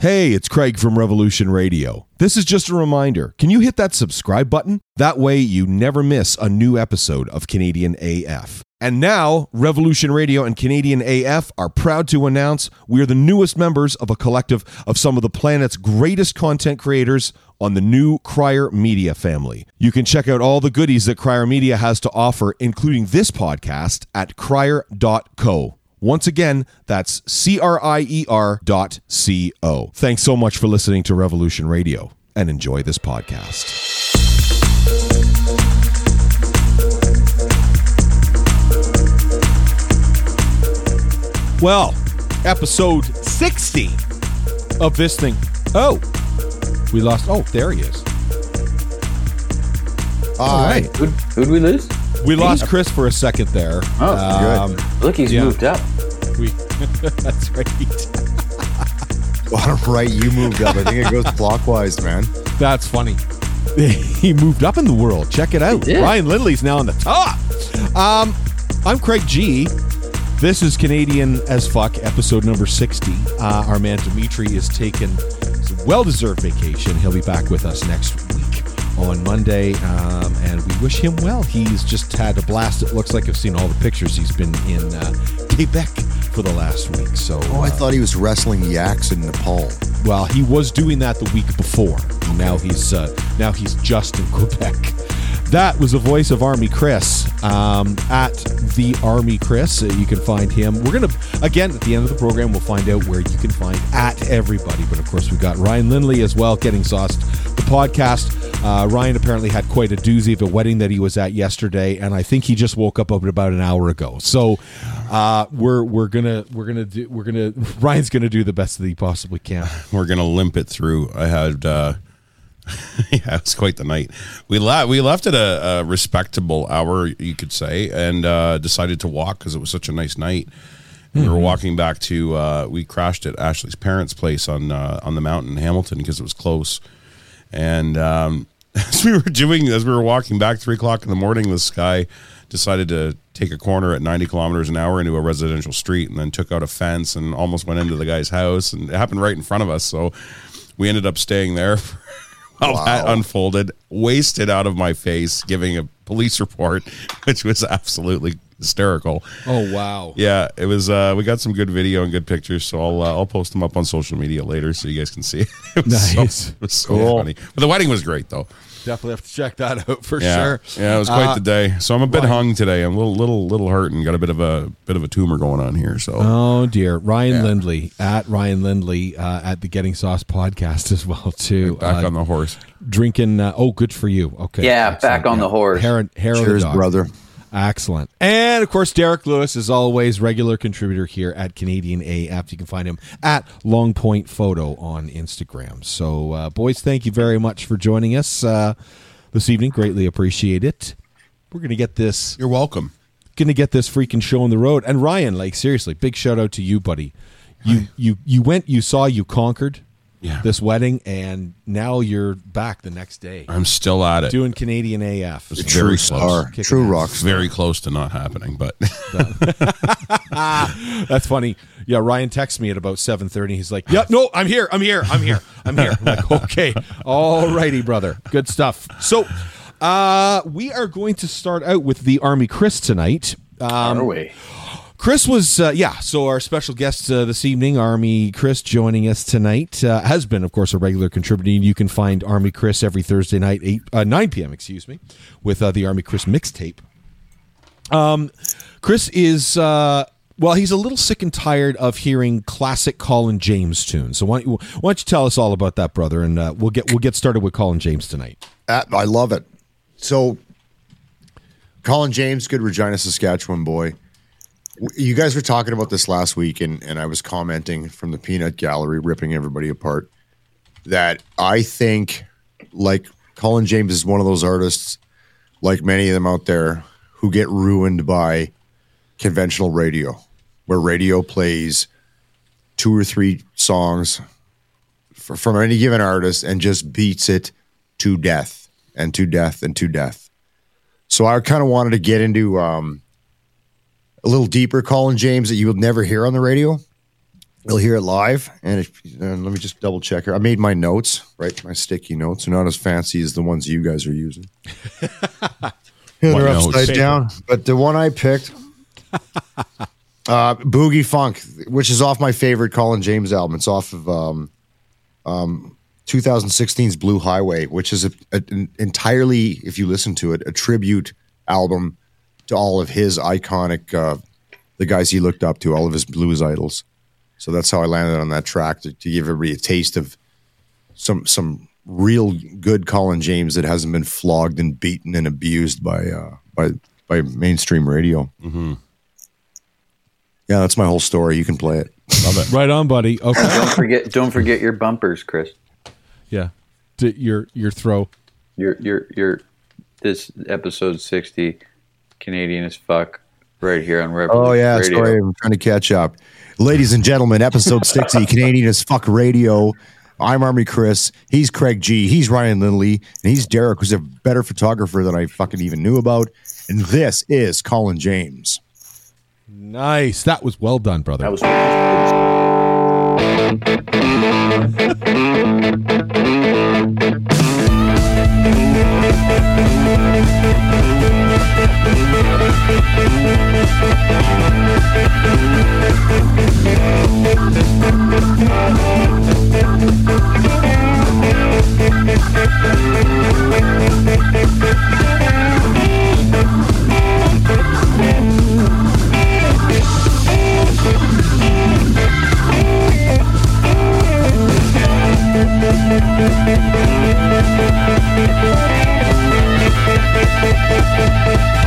Hey, it's Craig from Revolution Radio. This is just a reminder. Can you hit that subscribe button? That way you never miss a new episode of Canadian AF. And now, Revolution Radio and Canadian AF are proud to announce we are the newest members of a collective of some of the planet's greatest content creators on the new Crier Media family. You can check out all the goodies that Crier Media has to offer, including this podcast, at crier.co. Once again, that's C R I E R dot C O. Thanks so much for listening to Revolution Radio and enjoy this podcast. Well, episode 60 of this thing. Oh, we lost. Oh, there he is. All right. Who, who'd we lose? We lost Kris for a second there. Oh, um, Look, he's yeah. moved up. we, that's right. Bottom right, you moved up. I think it goes clockwise, man. That's funny. he moved up in the world. Check it out. Ryan Lindley's now on the top. Um, I'm Craig G. This is Canadian as fuck, episode number 60. Uh, our man Dimetre is taking a well deserved vacation. He'll be back with us next week on Monday, um, and we wish him well. He's just had a blast. It looks like I've seen all the pictures. He's been in uh, Quebec for the last week. So, Oh, I uh, thought he was wrestling yaks in Nepal. well, he was doing that the week before. Now he's uh, now he's just in Quebec. That was the voice of Army Kris um, at the Army Kris. Uh, you can find him. We're gonna again at the end of the program. We'll find out where you can find at everybody. But of course, we've got Ryan Lindley as well. Getting sauced the podcast. Uh, Ryan apparently had quite a doozy of a wedding that he was at yesterday, and I think he just woke up about an hour ago. So uh, we're we're gonna we're gonna do we're gonna Ryan's gonna do the best that he possibly can. we're gonna limp it through. I had, uh, yeah, it was quite the night. We left. We left at a, a respectable hour, you could say, and uh, decided to walk because it was such a nice night. And We were walking back to. Uh, we crashed at Ashley's parents' place on uh, on the mountain in Hamilton because it was close. And um, as we were doing, as we were walking back, three o'clock in the morning, this guy decided to take a corner at 90 kilometers an hour into a residential street and then took out a fence and almost went into the guy's house. And it happened right in front of us. So we ended up staying there while that unfolded, wasted out of my face, giving a police report, which was absolutely hysterical. Oh wow! Yeah, it was. Uh, we got some good video and good pictures, so I'll uh, I'll post them up on social media later so you guys can see. it was Nice. so, it was so funny. But the wedding was great though. Definitely have to check that out for Yeah, sure. yeah, it was quite Uh, the day. So I'm a bit Ryan- hung today. I'm a little little little hurt and got a bit of a bit of a tumor going on here. So Oh dear, Ryan Yeah. Lindley at Ryan Lindley uh, at the Getting Sauce podcast as well too. back Uh, on the horse. drinking. Uh, oh, good for you. Okay, Yeah, excellent. back on the horse. Hair, hair of the Cheers, brother. Excellent. And of course, Derek Lewis is always regular contributor here at Canadian AF. You can find him at Long Point Photo on Instagram. So, uh, boys, thank you very much for joining us uh, this evening. Greatly appreciate it. We're gonna get this You're welcome. gonna get this freaking show on the road. And Ryan, like seriously, big shout out to you, buddy. You you you went, you saw, you conquered Yeah. this wedding, and now you're back the next day I'm still at it. doing Canadian AF. It's True very star. close. Kicking True ass. rock It's star. very close to not happening, but That's funny. Yeah, Ryan texts me at about seven thirty. He's like, "Yeah, no, I'm here. I'm here. I'm here. I'm here." I'm like, okay, all righty, brother. Good stuff. So, uh, we are going to start out with the Army Kris tonight. Um, Are we? Chris was, uh, yeah. So our special guest uh, this evening, Army Kris, joining us tonight, uh, has been, of course, a regular contributor. You can find Army Kris every Thursday night, eight uh, nine p.m. Excuse me, with uh, the Army Kris mixtape. Um, Chris is. Uh, well, he's a little sick and tired of hearing classic Colin James tunes. So why don't you, why don't you tell us all about that, brother? And we'll get we'll get started with Colin James tonight. I love it. So, Colin James, good Regina, Saskatchewan boy. You guys were talking about this last week, and, and I was commenting from the Peanut Gallery, ripping everybody apart, that I think, like, Colin James is one of those artists, like many of them out there, who get ruined by conventional radio, where radio plays two or three songs f- from any given artist and just beats it to death and to death and to death. So I kind of wanted to get into um, a little deeper Colin James that you would never hear on the radio. You'll hear it live, and, if, and let me just double check here. I made my notes, right? My sticky notes are not as fancy as the ones you guys are using. They're upside down, but the one I picked, uh, Boogie Funk, which is off my favorite Colin James album. It's off of um, um, 2016's Blue Highway, which is a, a- an entirely, if you listen to it, a tribute album to all of his iconic, uh, the guys he looked up to, all of his blues idols. So that's how I landed on that track to, to give everybody a taste of some some real good Colin James that hasn't been flogged and beaten and abused by uh, by by mainstream radio. Mm-hmm. Yeah, that's my whole story. You can play it. Love it. Right on, buddy. Okay. Don't forget, don't forget your bumpers, Kris. yeah. D- your your throw. Your your your this episode sixty, Canadian as fuck, right here on Rebel. Oh yeah, Radio. sorry, I'm trying to catch up. Ladies and gentlemen, episode sixty, Canadian as fuck radio. I'm Army Kris. He's Craig G. He's Ryan Lindley, and he's Derek, who's a better photographer than I fucking even knew about. And this is Colin James. Nice. That was well done, brother. That was Best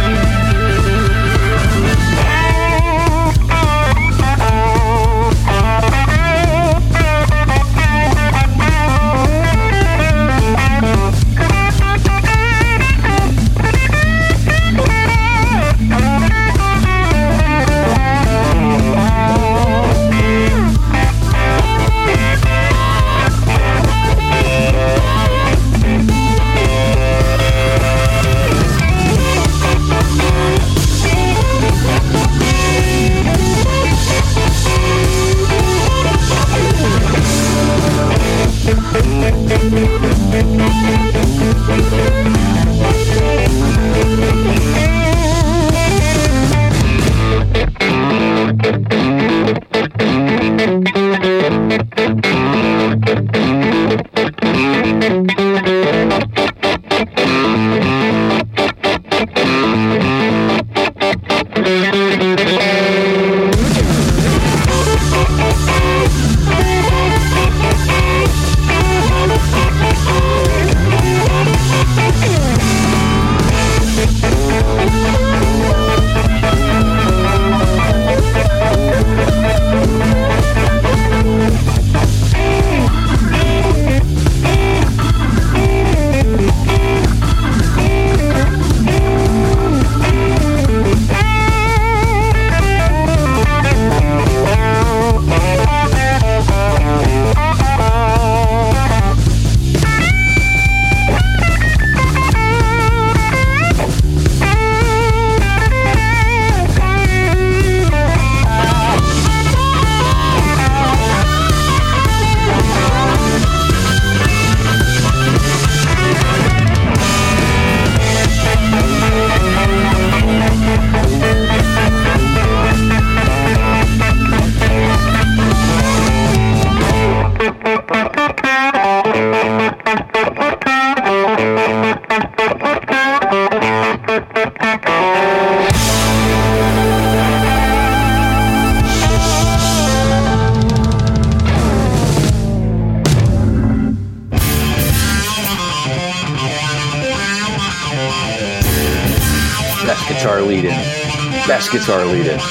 guitar lead in.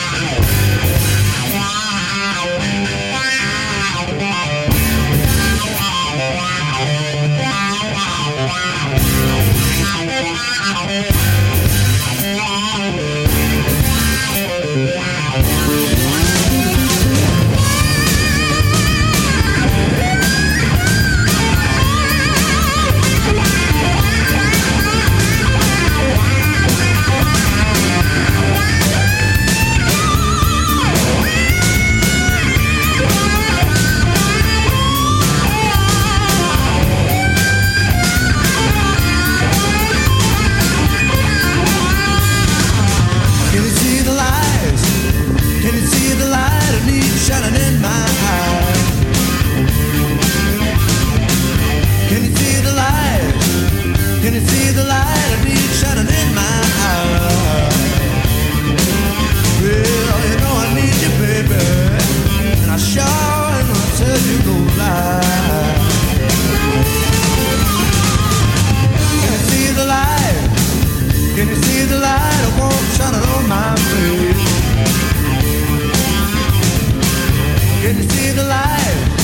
Can you see the light?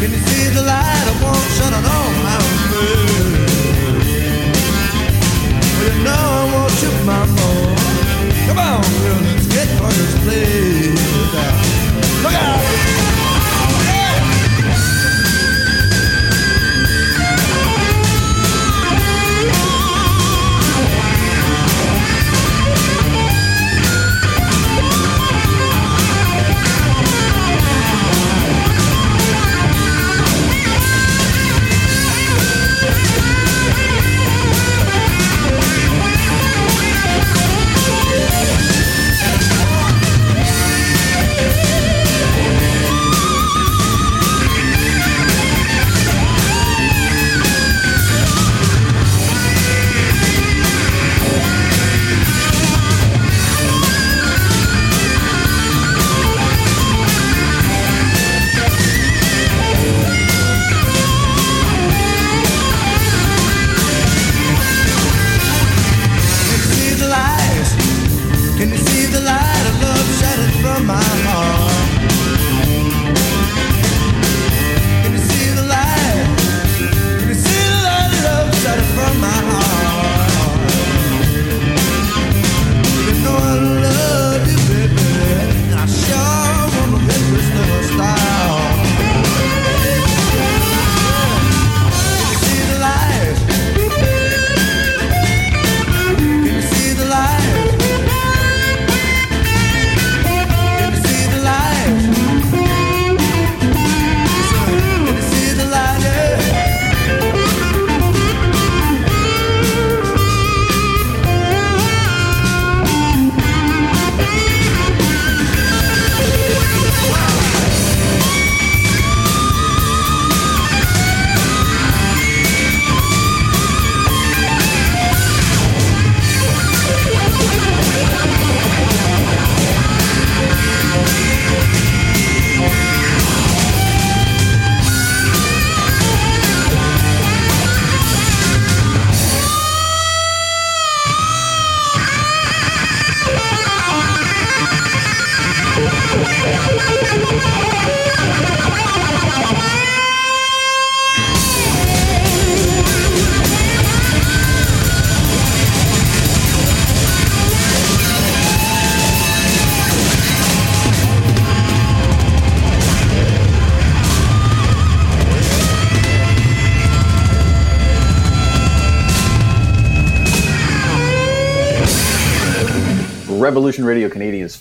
Can you see the light warm shining on my? Well, you know I mama. Come on, girl, let's get for this place. Look out!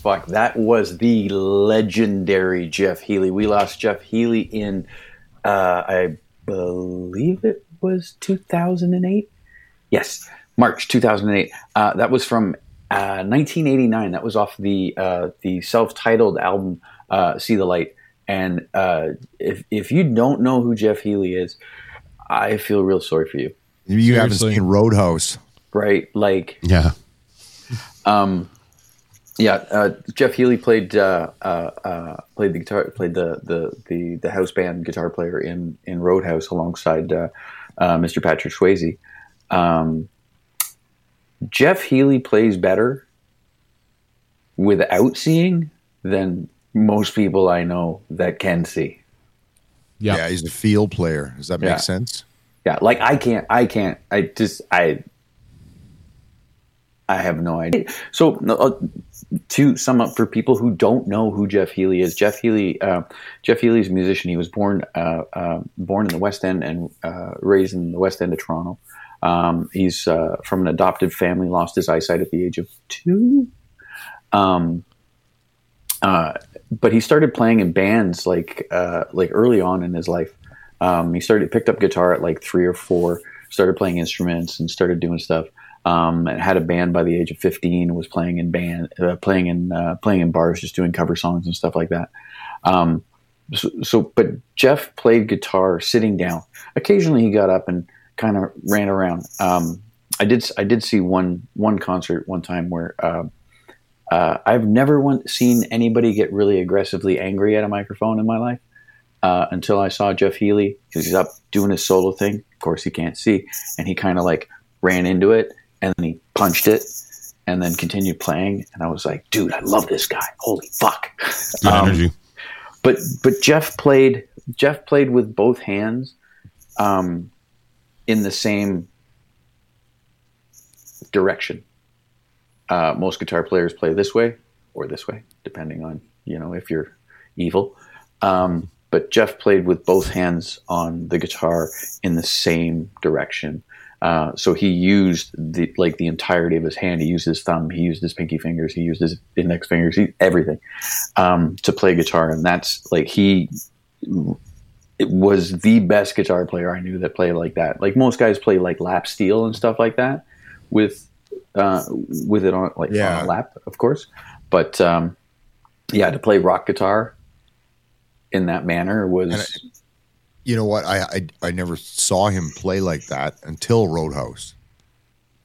Fuck. That was the legendary Jeff Healey. We lost Jeff Healey in, uh, I believe it was 2008. Yes, March 2008. Uh, that was from uh, 1989. That was off the uh, the self-titled album uh, "See the Light." And uh, if if you don't know who Jeff Healey is, I feel real sorry for you. You haven't seen Roadhouse. Right? Like Yeah. Yeah, uh, Jeff Healey played uh, uh, uh, played the guitar, played the, the, the, the house band guitar player in in Roadhouse alongside uh, uh, Mr. Patrick Swayze. Um, Jeff Healey plays better without seeing than most people I know that can see. Yeah. Yeah, he's a field player. Does that make Yeah. sense? Yeah, like I can't, I can't, I just, I, I have no idea. So uh, to sum up for people who don't know who Jeff Healey is, Jeff Healey, uh, Jeff Healey is a musician. He was born, uh, uh, born in the West End and uh, raised in the West End of Toronto. Um, he's uh, from an adopted family. Lost his eyesight at the age of two. Um, uh, but he started playing in bands like like early on in his life. Um, he started picked up guitar at like three or four, started playing instruments and started doing stuff. Um, and had a band by the age of fifteen. Was playing in band, uh, playing in uh, playing in bars, just doing cover songs and stuff like that. Um, so, so, but Jeff played guitar sitting down. Occasionally, he got up and kind of ran around. Um, I did I did see one one concert one time where uh, uh, I've never one, seen anybody get really aggressively angry at a microphone in my life uh, until I saw Jeff Healey because he's up doing his solo thing. Of course, he can't see, and he kind of like ran into it and then he punched it and then continued playing. And I was like, dude, I love this guy. Holy fuck! Um, energy. but but Jeff played Jeff played with both hands um, in the same direction. Uh, most guitar players play this way or this way, depending on you know if you're evil. Um, but Jeff played with both hands on the guitar in the same direction. Uh, so he used the like the entirety of his hand. He used his thumb. He used his pinky fingers. He used his index fingers. He, everything um, to play guitar, and that's like he it was the best guitar player I knew that played like that. Like most guys play like lap steel and stuff like that with uh, with it on like Yeah. on a lap, of course. But um, yeah, to play rock guitar in that manner was You know what? I, I I never saw him play like that until Roadhouse.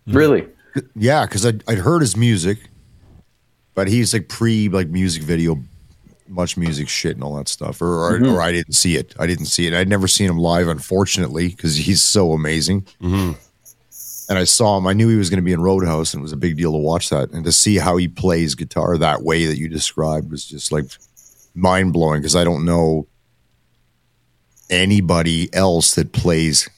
really Yeah, because I'd, I'd heard his music, but he's like pre like music video, much music shit and all that stuff, or or, mm-hmm. or I didn't see it. I didn't see it. I'd never seen him live, unfortunately, because he's so amazing. Mm-hmm. And I saw him. I knew he was going to be in Roadhouse, and it was a big deal to watch that and to see how he plays guitar that way that you described was just like mind blowing. Because I don't know anybody else that plays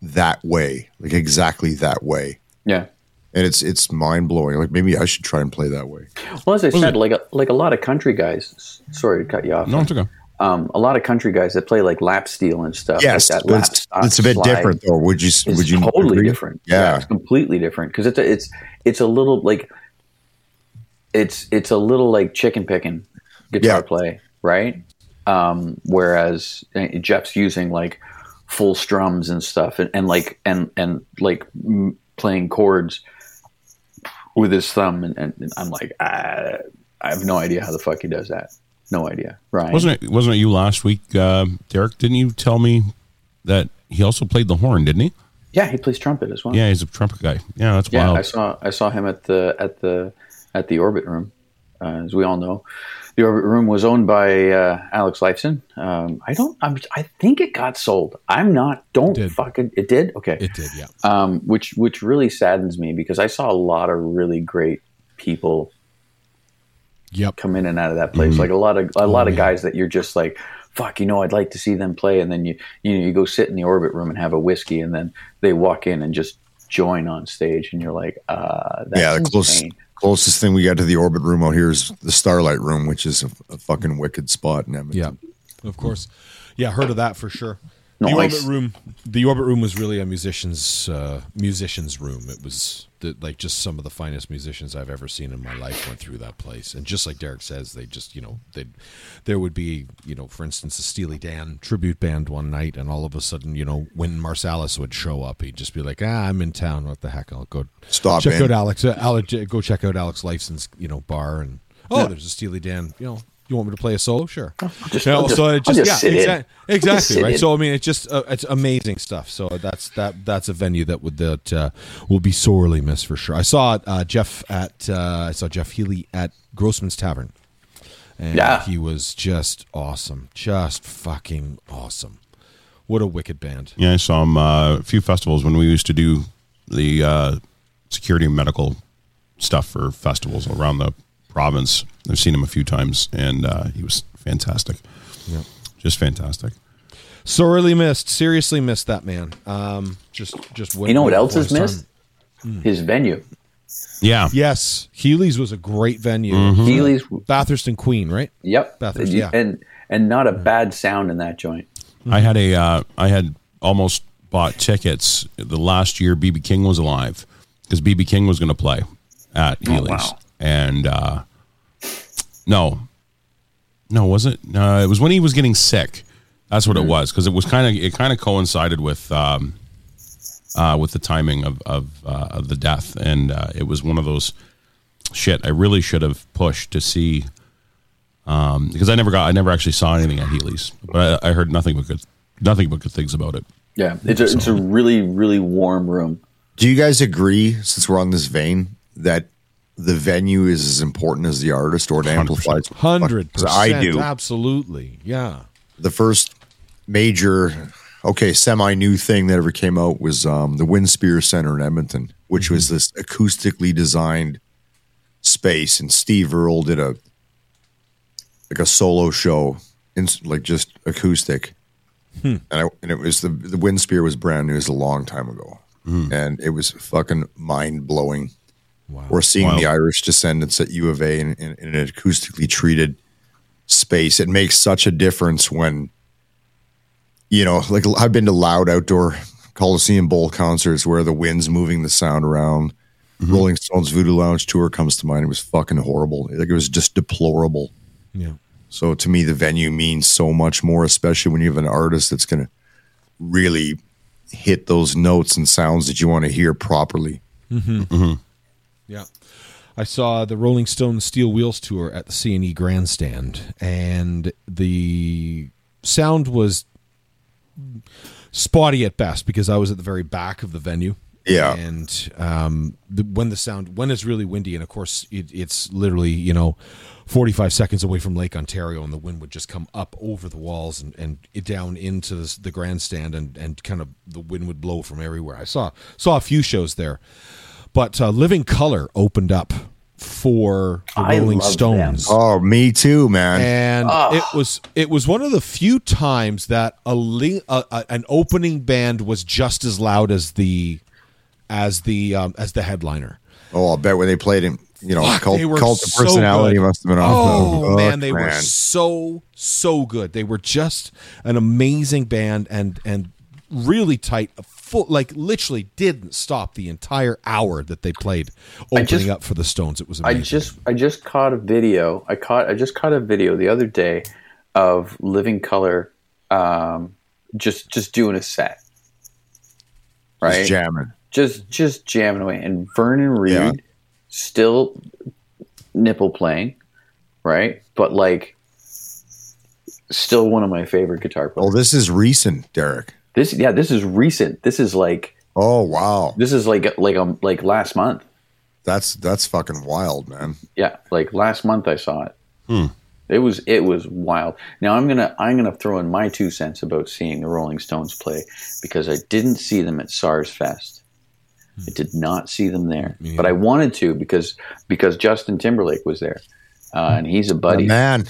that way, like exactly that way yeah. and it's it's mind blowing. Like maybe I should try and play that way. Well, as I said, like a, like a lot of country guys. Sorry to cut you off. No, it's okay. Um, a lot of country guys that play like lap steel and stuff. Yes, like that lap it's, stop it's a bit slide. different though. Would you? It's would you totally agree? different. Yeah. it's completely different because it's a, it's it's a little like it's it's a little like chicken picking guitar Yeah. play, right? Um, whereas uh, Jeff's using like full strums and stuff, and, and like and and like m- playing chords with his thumb, and, and, and I'm like, I, I have no idea how the fuck he does that. No idea, Ryan. Wasn't it? Wasn't it you last week, uh, Derek? Didn't you tell me that he also played the horn? Didn't he? Yeah, he plays trumpet as well. Yeah, he's a trumpet guy. Yeah, that's Yeah, wild. I saw I saw him at the at the at the Orbit Room. Uh, as we all know, the Orbit Room was owned by uh, Alex Lifeson. Um, I don't. I'm, I think it got sold. I'm not. Don't did. fucking. It did. Okay. It did, yeah. um, which which really saddens me because I saw a lot of really great people Yep. come in and out of that place. Like a lot of a lot of Oh, yeah. guys that you're just like, fuck, you know, I'd like to see them play, and then you you know you go sit in the orbit room and have a whiskey, and then they walk in and just join on stage, and you're like, uh, that's yeah, the insane. Closest thing we got to the orbit room out here is the Starlight Room, which is a, a fucking wicked spot in Edmonton. Yeah, of course. Yeah, heard of that for sure. The orbit room. The orbit room was really a musician's uh, musician's room. It was the, like just some of the finest musicians I've ever seen in my life went through that place. And just like Derek says, they just you know they there would be you know for instance a Steely Dan tribute band one night, and all of a sudden you know when Marsalis would show up, he'd just be like, ah, I'm in town. What the heck? I'll go Stop check in. out Alex. Uh, Alex, go check out Alex Lifeson's you know bar and oh, there's a Steely Dan. You know, you want me to play a solo? Sure. just- You know, I'll just- so it I'll just, just yeah, sit in. just exactly right. in. So I mean, it's just uh, it's amazing stuff. So that's that that's a venue that would that uh, will be sorely missed for sure. I saw uh, Jeff at uh, I saw Jeff Healey at Grossman's Tavern, and Yeah. he was just awesome, just fucking awesome. What a wicked band. yeah, I saw him uh, a few festivals when we used to do the uh, security and medical stuff for festivals around the province. I've seen him a few times, and uh, he was fantastic. Yep. Just fantastic. Sorely missed. Seriously missed that man. Um, just just You know what else is missed? his. His venue, Yeah, Yes, Healey's was a great venue. Mm-hmm. Healey's. Bathurst and Queen, right? Yep, Bathurst, yeah. and and not a bad sound in that joint. I had a uh, I had almost bought tickets the last year BB King was alive because BB King was going to play at Healey's wow. And uh, no, no, was it? No, it was when he was getting sick. That's what it was because it was kind of it kind of coincided with um, uh, with the timing of of, uh, of the death, and uh, it was one of those shit. I really should have pushed to see um, because I never got I never actually saw anything at Healey's, but I, I heard nothing but good nothing but good things about it. Yeah, it's a, it's a really really warm room. Do you guys agree, since we're on this vein, that the venue is as important as the artist or it amplifies? Hundred 'Cause percent. I do. Absolutely. Yeah. the first major, okay, semi new thing that ever came out was um, the Winspear Center in Edmonton, which was mhm. this acoustically designed space. And Steve Earle did a like a solo show, in, like just acoustic. Hmm. And, I, and it was the the Winspear was brand new. It was a long time ago, hmm. and it was fucking mind blowing. Wow. Or seeing Wow. the Irish descendants at U of A in, in, in an acoustically treated space. It makes such a difference when, you know, like I've been to loud outdoor Coliseum Bowl concerts where the wind's moving the sound around. Mm-hmm. Rolling Stones Voodoo Lounge tour comes to mind. It was fucking horrible. Like it was just deplorable. Yeah. So to me, the venue means so much more, especially when you have an artist that's going to really hit those notes and sounds that you want to hear properly. Mm-hmm. Mm-hmm. Yeah. I saw the Rolling Stones Steel Wheels tour at the CNE Grandstand, and the sound was spotty at best because I was at the very back of the venue. Yeah. and um, the, when the sound when it's really windy, and of course it, it's literally you know forty five seconds away from Lake Ontario, and the wind would just come up over the walls and, and it down into the, the grandstand, and and kind of the wind would blow from everywhere. I saw saw a few shows there, but uh, Living Colour opened up for the I Rolling love Stones Oh, me too, man. and it was it was one of the few times that a, a, a an opening band was just as loud as the as the um, as the headliner. oh, I'll bet when they played him, you know, Fuck, cult, they were cult so personality good. must have been off. Oh the man, hook, they were so so good. They were just an amazing band and and really tight. Full, like literally didn't stop the entire hour that they played opening just- up for the Stones. It was amazing. I amazing. just I just caught a video. I caught I just caught a video the other day of Living Colour um, just just doing a set. Right? Just jamming. just just jamming away and Vernon Reid Yeah. still nipple playing, right? But like still one of my favorite guitar Oh, players. this is recent, Derek. This yeah, this is recent. This is like Oh, wow. this is like like um like last month. That's that's fucking wild, man. Yeah, like last month I saw it. It was it was wild. Now I'm gonna I'm gonna throw in my two cents about seeing the Rolling Stones play because I didn't see them at SARS Fest. I did not see them there, but I wanted to because because Justin Timberlake was there, uh, and he's a buddy. Man,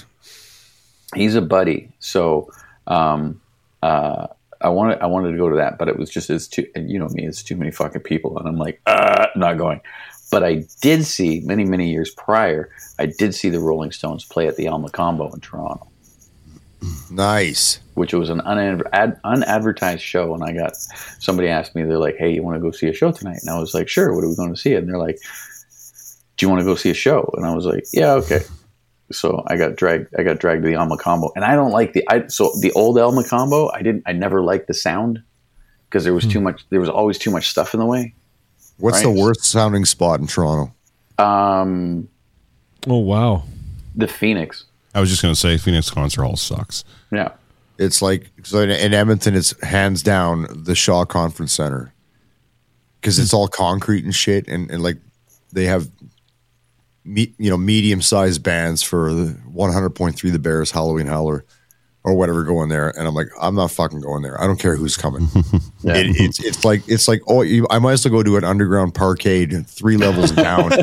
He's a buddy. So um, uh, I wanted I wanted to go to that, but it was just as too and you know me, it's too many fucking people, and I'm like, uh, not going. But I did see many many years prior. I did see the Rolling Stones play at the El Mocambo in Toronto, nice. which was an unadver- ad- unadvertised show. And I got somebody asked me, they're like, "Hey, you want to go see a show tonight?" And I was like, "Sure." What are we going to see? And they're like, "Do you want to go see a show?" And I was like, "Yeah, okay." So I got dragged. I got dragged to the El Mocambo, and I don't like the. I so the old El Mocambo. I didn't. I never liked the sound because there was too much. There was always too much stuff in the way. What's Right. the worst sounding spot in Toronto? Um, oh wow. the Phoenix. I was just going to say Phoenix Concert Hall sucks. Yeah. It's like so in, in Edmonton, it's hands down the Shaw Conference Center because it's all concrete and shit, and, and like they have, me, you know, medium sized bands for the one hundred point three, the Bears, Halloween Howler, or whatever going there, and I'm like, I'm not fucking going there. I don't care who's coming. Yeah. It, it's it's like it's like oh, you, I might as well go to an underground parkade three levels down.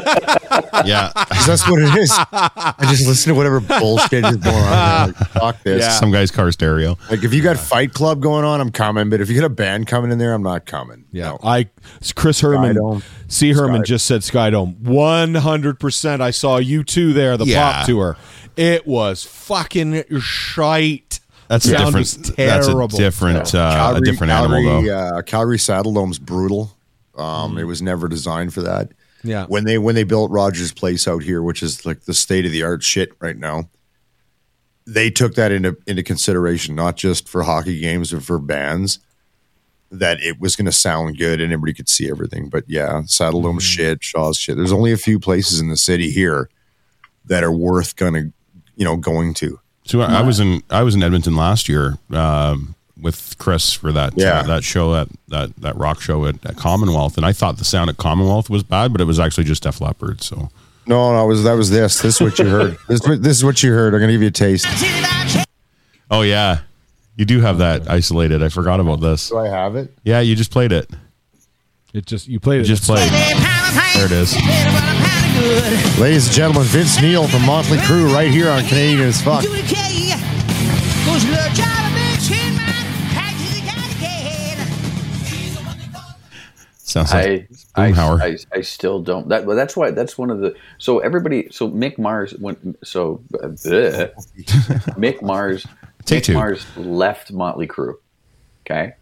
Yeah. that's what it is. I just listen to whatever bullshit is going on. I'm like, Fuck this. Some guy's car stereo. Like if you got Fight Club going on, I'm coming. But if you got a band coming in there, I'm not coming. Yeah, No. I Chris Herman, Skydome. C Herman Sky- just said Skydome. One hundred percent. I saw you two there, the Yeah. pop tour. It was fucking shite. That's a Sound different. was. That's a different. Uh, a different Calgary, animal though. Uh, Calgary Saddle Dome's brutal. Um, It was never designed for that. Yeah. When they when they built Rogers Place out here, which is like the state of the art shit right now, they took that into into consideration, not just for hockey games, or for bands. That it was going to sound good and everybody could see everything. But yeah, Saddle Dome shit, Shaw's shit. There's only a few places in the city here that are worth gonna, you know, going to. So I, I was in I was in Edmonton last year. Um, with Chris for that Yeah. uh, that show that that that rock show at, at Commonwealth, and I thought the sound at Commonwealth was bad, but it was actually just Def Leppard. So No, no, it was that was this. This is what you heard. this, is what- this is what you heard. I'm gonna give you a taste. oh yeah, you do have that isolated. I forgot about this. Do I have it? Yeah, you just played it. It just you played You it. just played. There it is. Ladies and gentlemen, Vince Neil from Motley Crue right here on Canadian as fuck. Sounds like I, I, Boomhauer. I, I still don't. That, well, that's why. That's one of the. So everybody. So Mick Mars went. So uh, bleh. Mick Mars. Take Mick two. Mars left Motley Crue. Okay,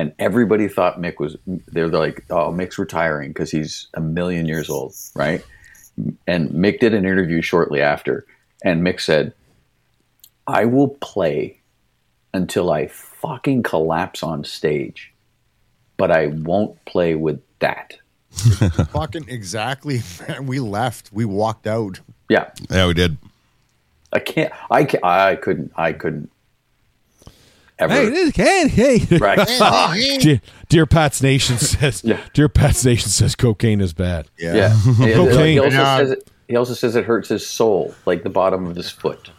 and everybody thought Mick was. They're like, oh, Mick's retiring because he's a million years old, right? And Mick did an interview shortly after, and Mick said, "I will play until I fucking collapse on stage." But I won't play with that. Fucking exactly. Man, we left. We walked out. Yeah, yeah, we did. I can't. I can't, I couldn't. I couldn't. Ever. Hey, this kid, hey. right. dear, dear Pat's Nation says. Yeah. Dear Pat's Nation says cocaine is bad. Yeah. yeah. He- he- Cocaine. He also, says it, he also says it hurts his soul, like the bottom of his foot.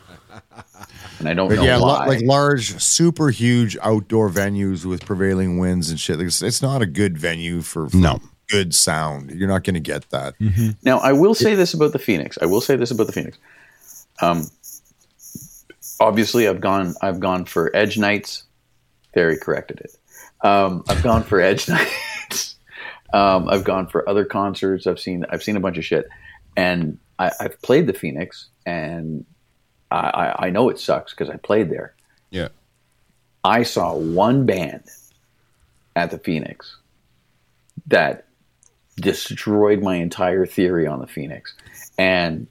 And I don't But know yeah, why. lo- like large, super huge outdoor venues with prevailing winds and shit. Like, It's, it's not a good venue for, for No. good sound. You're not going to get that. Now, I will say this about the Phoenix. I will say this about the Phoenix. Um, obviously, I've gone. I've gone for Edge Nights. Very corrected it. Um, I've gone for Edge Nights. Um, I've gone for other concerts. I've seen. I've seen a bunch of shit, and I, I've played the Phoenix, and I, I, I know it sucks because I played there. Yeah. I saw one band at the Phoenix that destroyed my entire theory on the Phoenix. And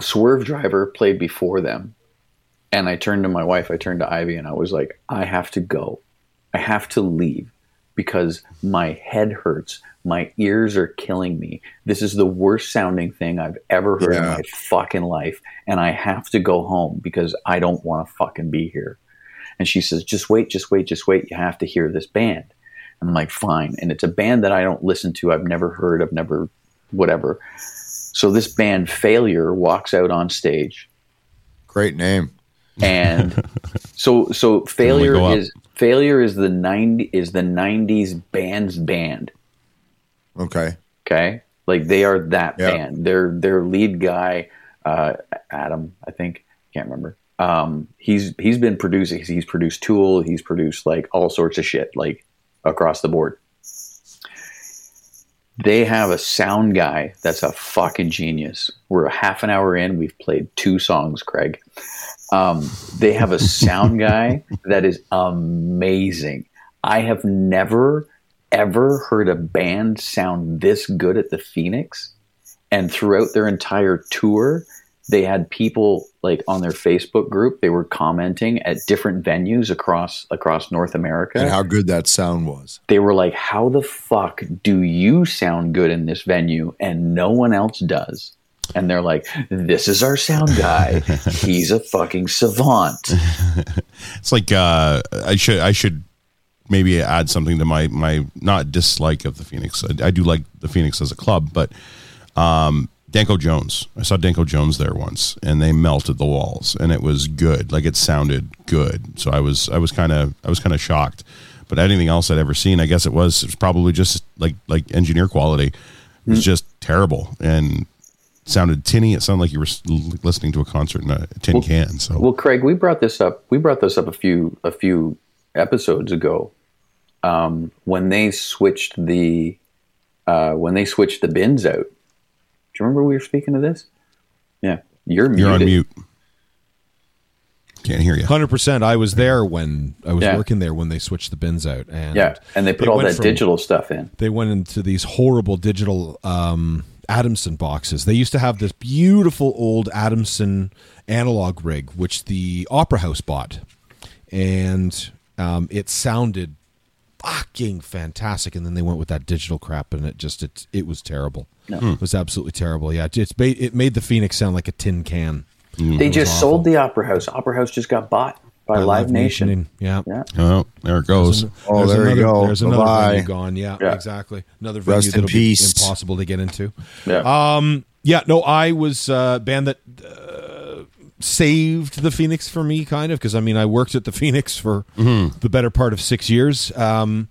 Swervedriver played before them. And I turned to my wife, I turned to Ivy, and I was like, I have to go. I have to leave because my head hurts. My ears are killing me. This is the worst sounding thing I've ever heard in my fucking life. And I have to go home because I don't want to fucking be here. And she says, just wait, just wait, just wait. You have to hear this band. And I'm like, fine. And it's a band that I don't listen to. I've never heard. I've never, whatever. So this band, Failure, walks out on stage. Great name. And so, so go Failure up. is Failure is the 90 is the 90s band's band. Okay. Okay, like they are that Yeah. band. Their their lead guy, uh, Adam, I think, can't remember. Um, he's he's been producing. He's produced Tool. He's produced like all sorts of shit, like across the board. They have a sound guy that's a fucking genius. We're a half an hour in. We've played two songs, Craig. Um, they have a sound guy that is amazing. I have never ever heard a band sound this good at the Phoenix. And throughout their entire tour, they had people like on their Facebook group. They were commenting at different venues across across North America. And how good that sound was. they were like, "How the fuck do you sound good in this venue and no one else does?" And they're like, "This is our sound guy. He's a fucking savant." It's like uh, I should I should maybe add something to my my not dislike of the Phoenix. I, I do like the Phoenix as a club, but um, Danko Jones. I saw Danko Jones there once, and they melted the walls, and it was good. Like it sounded good. So I was I was kind of I was kind of shocked. But anything else I'd ever seen, I guess it was it was probably just like like engineer quality. It was just terrible and sounded tinny. It sounded like you were listening to a concert in a tin can. So Well, Craig, we brought this up. We brought this up a few a few episodes ago um, when they switched the uh, when they switched the bins out. Do you remember we were speaking of this? Yeah, you're you're on mute. Can't hear you. Hundred percent. I was there when I was Yeah. working there when they switched the bins out, and Yeah, and they put all that from- digital stuff in. They went into these horrible digital um, Adamson boxes. They used to have this beautiful old Adamson analog rig, which the Opera House bought, and um, it sounded fucking fantastic. And then they went with that digital crap, and it just it it was terrible. It was absolutely terrible. Yeah, it's made it made the Phoenix sound like a tin can. They just sold the Opera House. Opera House just got bought. By, Live Nation. in- yeah. Yeah. Oh, there it goes. Oh, There's there you go. There's another Bye-bye. venue gone. Yeah, Yeah. exactly. Another venue Rest that'll peace. be impossible to get into. Yeah. Um, yeah, no, I was uh, band that uh, saved the Phoenix for me, kind of, because I mean, I worked at the Phoenix for the better part of six years. Um,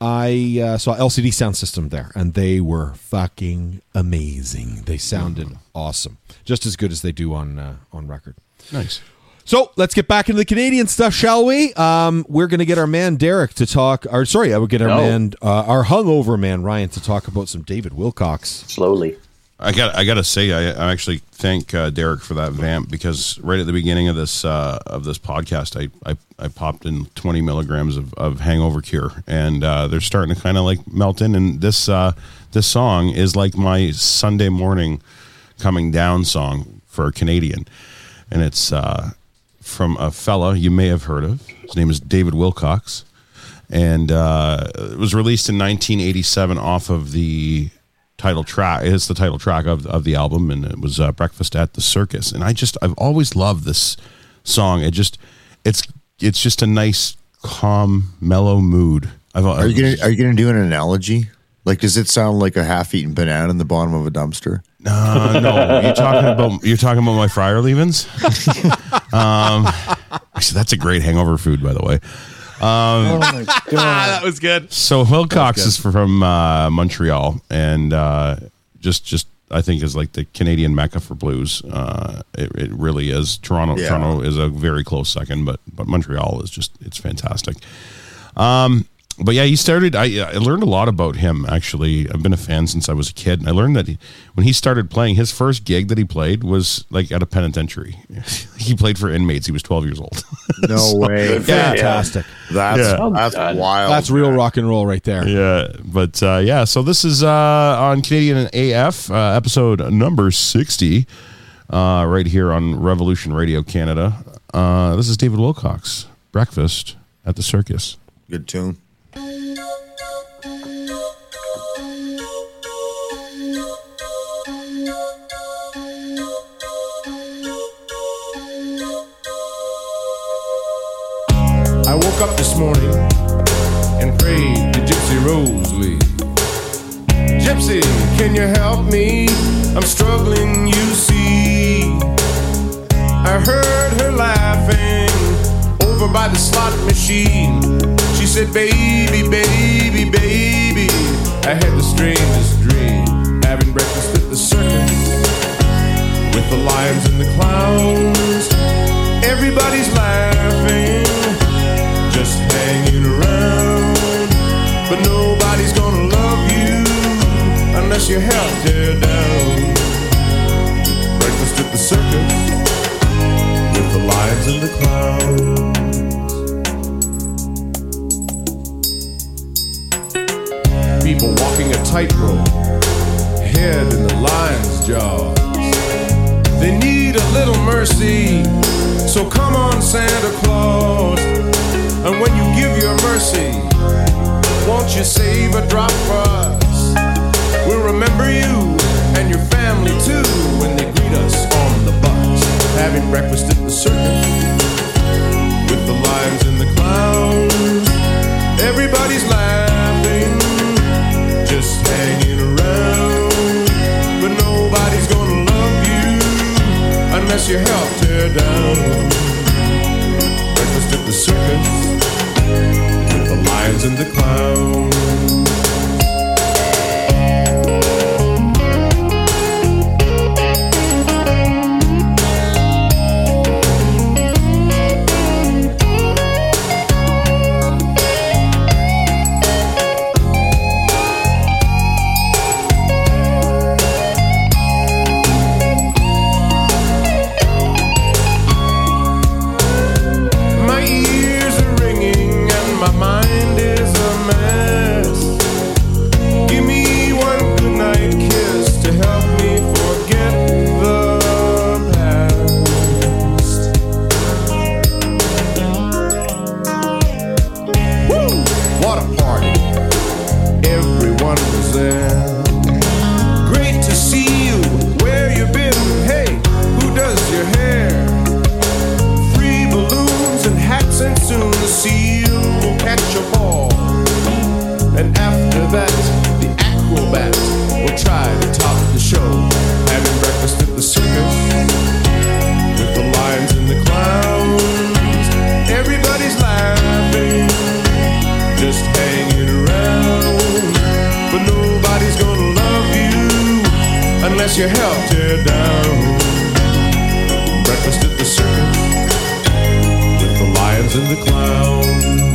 I uh, saw LCD Sound System there, and they were fucking amazing. They sounded awesome, just as good as they do on uh, on record. Nice. So let's get back into the Canadian stuff, shall we? Um, we're going to get our man Derek to talk. Or sorry, I would get our No. man, uh, our hungover man Ryan, to talk about some David Wilcox. Slowly. I got I got to say I, I actually thank uh, Derek for that vamp because right at the beginning of this uh, of this podcast I, I, I popped in 20 milligrams of, of hangover cure and uh, they're starting to kind of like melt in and this uh, this song is like my Sunday morning coming down song for a Canadian and it's uh, from a fella you may have heard of his name is David Wilcox and uh, it was released in 1987 off of the title track. It's the title track of of the album, and it was uh, "Breakfast at the Circus." And I just I've always loved this song. It just it's it's just a nice, calm, mellow mood. I've, Are you gonna Are you gonna do an analogy? Like, does it sound like a half-eaten banana in the bottom of a dumpster? Uh, no, you're talking about you're talking about my fryer leavings. um, actually, that's a great hangover food, by the way. oh my god! that was good. So Wilcox is from uh, Montreal, and uh, just just I think is like the Canadian mecca for blues. Uh, it, it really is. Toronto Yeah. Toronto is a very close second, but but Montreal is just it's fantastic. Um, but yeah, he started. I I learned a lot about him. Actually, I've been a fan since I was a kid, and I learned that he, when he started playing, his first gig that he played was like at a penitentiary. he played for inmates. He was twelve years old. No way! Yeah. Fantastic. That's Yeah. that's God. wild. That's real rock and roll right there. Yeah, but uh, yeah, so this is uh, on Canadian AF, uh, episode number 60, uh, right here on Revolution Radio Canada. Uh, this is David Wilcox, Breakfast at the Circus. good tune. I woke up this morning and prayed to Gypsy Rose Lee. Gypsy, can you help me? I'm struggling, you see. I heard her laughing over by the slot machine. She said, Baby, baby, baby. I had the strangest dream. Having breakfast at the circus with the lions and the clowns. Everybody's laughing, just hanging around. But nobody's gonna love you unless you help tear down. Breakfast at the circus with the lions and the clowns. People walking a tightrope, head in the lion's jaws. They need a little mercy. So come on, Santa Claus. And when you give your mercy, won't you save a drop for us? We'll remember you and your family too when they greet us on the bus. Having breakfast at the circus with the lions and the clowns. Everybody's laughing, just hanging around. But nobody's gonna love you unless you help tear down. Breakfast at the circus lions and the clowns. Mess you help tear down. Breakfast at the circus with the lions and the clowns.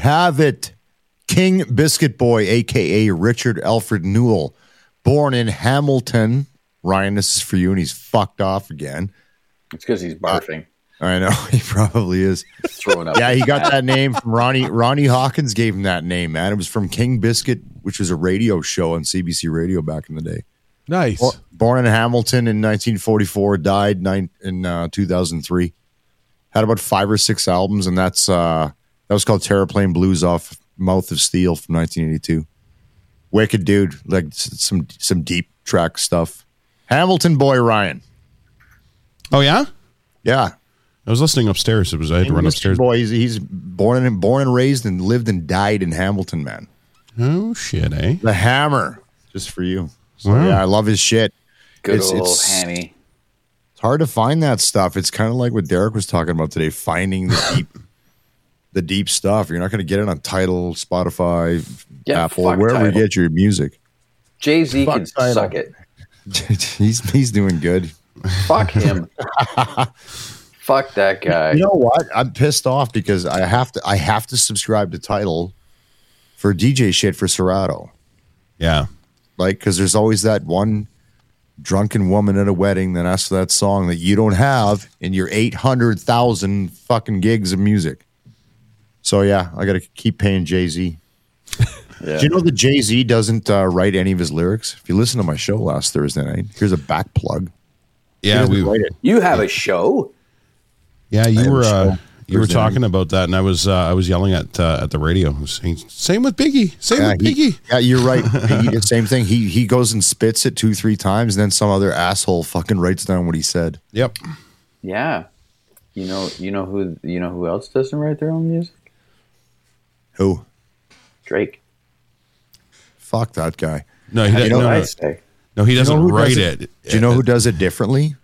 Have it. King Biscuit Boy, aka Richard Alfred Newell, born in Hamilton. Ryan, this is for you, and he's fucked off again. It's because he's barfing, I know he probably is. throwing up. Yeah, he got that name from Ronnie. Ronnie Hawkins gave him that name, man. It was from King Biscuit, which was a radio show on CBC Radio back in the day. Nice. Born in Hamilton in 1944, died nine, in uh, 2003. Had about five or six albums, and that's uh, that was called Terraplane Blues off Mouth of Steel from 1982. Wicked dude, like some some deep track stuff. Hamilton boy Ryan, Oh yeah, yeah, I was listening upstairs. It was I had to run Mr. upstairs. Boy, he's, he's born and born and raised and lived and died in Hamilton, man. Oh shit, eh? The Hammer, just for you. So, Wow. Yeah, I love his shit. Good It's- old it's- hammy. It's hard to find that stuff. It's kind of like what Derek was talking about today, finding the deep, the deep stuff. You're not going to get it on Tidal, Spotify, Yeah, Apple, fuck wherever you get your music. Jay Z can Tidal. suck it. he's he's doing good. Fuck him. Fuck that guy. You know what? I'm pissed off because I have to I have to subscribe to Tidal for DJ shit for Serato. Yeah. Like, because there's always that one drunken woman at a wedding that asks for that song that you don't have in your 800,000 fucking gigs of music. So, yeah, I got to keep paying Jay Z. Yeah. Do you know that Jay Z doesn't uh, write any of his lyrics? If you listen to my show last Thursday night, here's a back plug. Yeah, we write it. You have a show? Yeah, you were uh, you were Thursday talking about that, and I was uh, I was yelling at uh, at the radio, saying, "Same with Biggie, same Yeah, with he- Biggie." yeah, you're right. he did the same thing. He he goes and spits it two, three times, and then some other asshole fucking writes down what he said. Yep. Yeah. You know you know who you know who else doesn't write their own music? Who? Drake. Fuck that guy. No, he, doesn't, know no, no, no, he doesn't who does write it? it. Do you know who does it differently?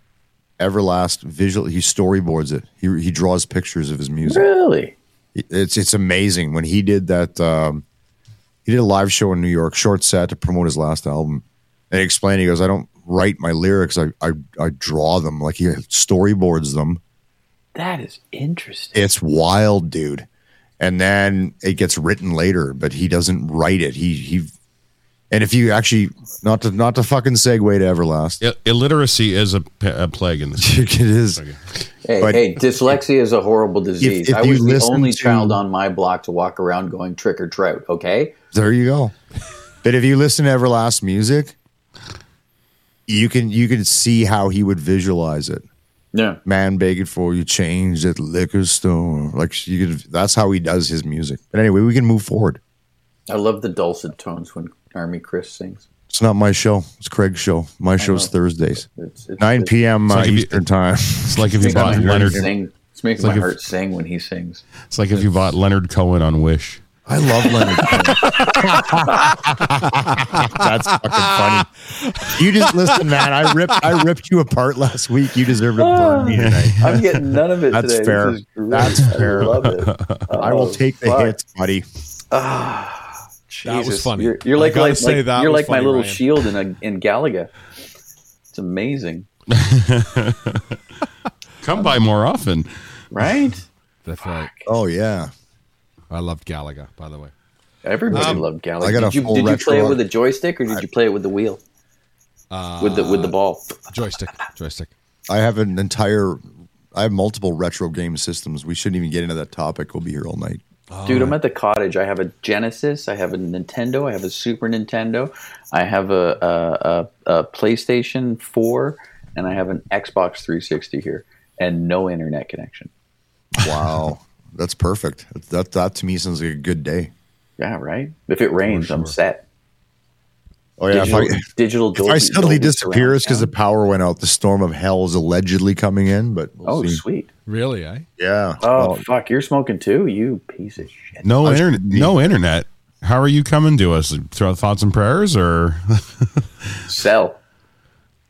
Everlast visual. He storyboards it. He he draws pictures of his music. Really? It's it's amazing when he did that. Um, he did a live show in New York, short set to promote his last album, and he explained. He goes, "I don't write my lyrics. I I, I draw them. Like he storyboards them. That is interesting. It's wild, dude. And then it gets written later, but he doesn't write it. He he. And if you actually not to not to fucking segue to Everlast, I- illiteracy is a, p- a plague in this. it is. Hey, But- hey, dyslexia is a horrible disease. if I you was the only to- child on my block to walk around going trick or trout. Okay, There you go. but if you listen to Everlast music, you can you can see how he would visualize it. Yeah, Man begging for you change at liquor store. Like you could that's how he does his music. But anyway, we can move forward. I love the dulcet tones when Army Kris sings. It's not my show. It's Craig's show. My show's know. Thursdays. It's, it's, 9 it's p.m. Uh, like if you- Eastern time. It's like if you bought Leonard. sing. It's making like my if- heart sing when he sings. It's like if you bought Leonard Cohen on Wish. I love Leonard. Cohen. That's fucking funny. You just listen, man. I ripped I ripped you apart last week. You deserve to ah. burn me tonight. I'm getting none of it That's today. fair. This is great. That's fair. I love it. I will Oh, take the oh, fuck. hits, buddy. Ah, that was funny. You're, you're like like, like- that you're was like my little Ryan. shield in a, in Galaga. It's amazing, Come by more often. right? That's right. Oh yeah. I loved Galaga, by the way. Everybody um, loved Galaga. I got a did you, full did you play it with a joystick or did you play it with the wheel? Uh, with the with the ball. Joystick, joystick. I have an entire I have multiple retro game systems. We shouldn't even get into that topic. We'll be here all night. Oh, Dude, I'm at the cottage. I have a Genesis. I have a Nintendo. I have a Super Nintendo. I have a, a, a, a PlayStation 4, and I have an Xbox 360 here, and no internet connection. Wow. That's perfect. That that to me sounds like a good day. Yeah, right. If it rains, I'm set. Oh yeah. digital, if I, digital if I suddenly Dolby disappear, it's because the power went out. The storm of hell is allegedly coming in, but we'll. Oh, see. sweet. Really, eh? Yeah. Oh, fuck. You're smoking too? You piece of shit. No internet. No internet. How are you coming to us? Through thoughts and prayers, or Sell.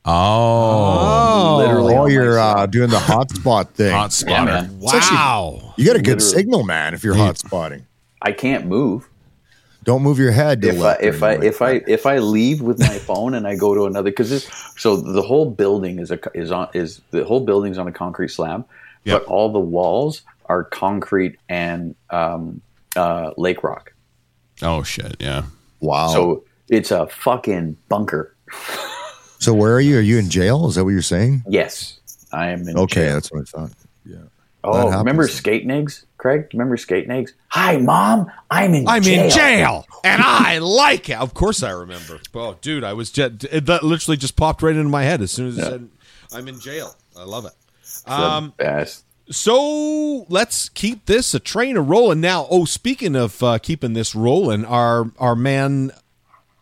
Oh, Literally. Oh, you're uh, doing the hotspot thing. hot Yeah, spotter? man. Wow. You got a good Literally. signal, man. If you're hotspotting, I can't move. don't move your head. if I if I if I if I leave with my phone and I go to another because so the whole building is a is on is the whole building's on a concrete slab, Yep. but all the walls are concrete and um, uh, lake rock. Oh shit! Yeah. wow. So, So it's a fucking bunker. so where are you? Are you in jail? Is that what you're saying? Yes, I am in. Okay, jail. that's what I thought. Yeah. Oh, remember skating eggs, Craig? Remember skating eggs? Hi, mom. I'm in. I'm jail. in jail, and I like it. Of course, I remember. Oh, dude, I was just, that literally just popped right into my head as soon as it said, "I'm in jail." I love it. Um, best. so let's keep this a train a rolling now. Oh, speaking of uh, keeping this rolling, our our man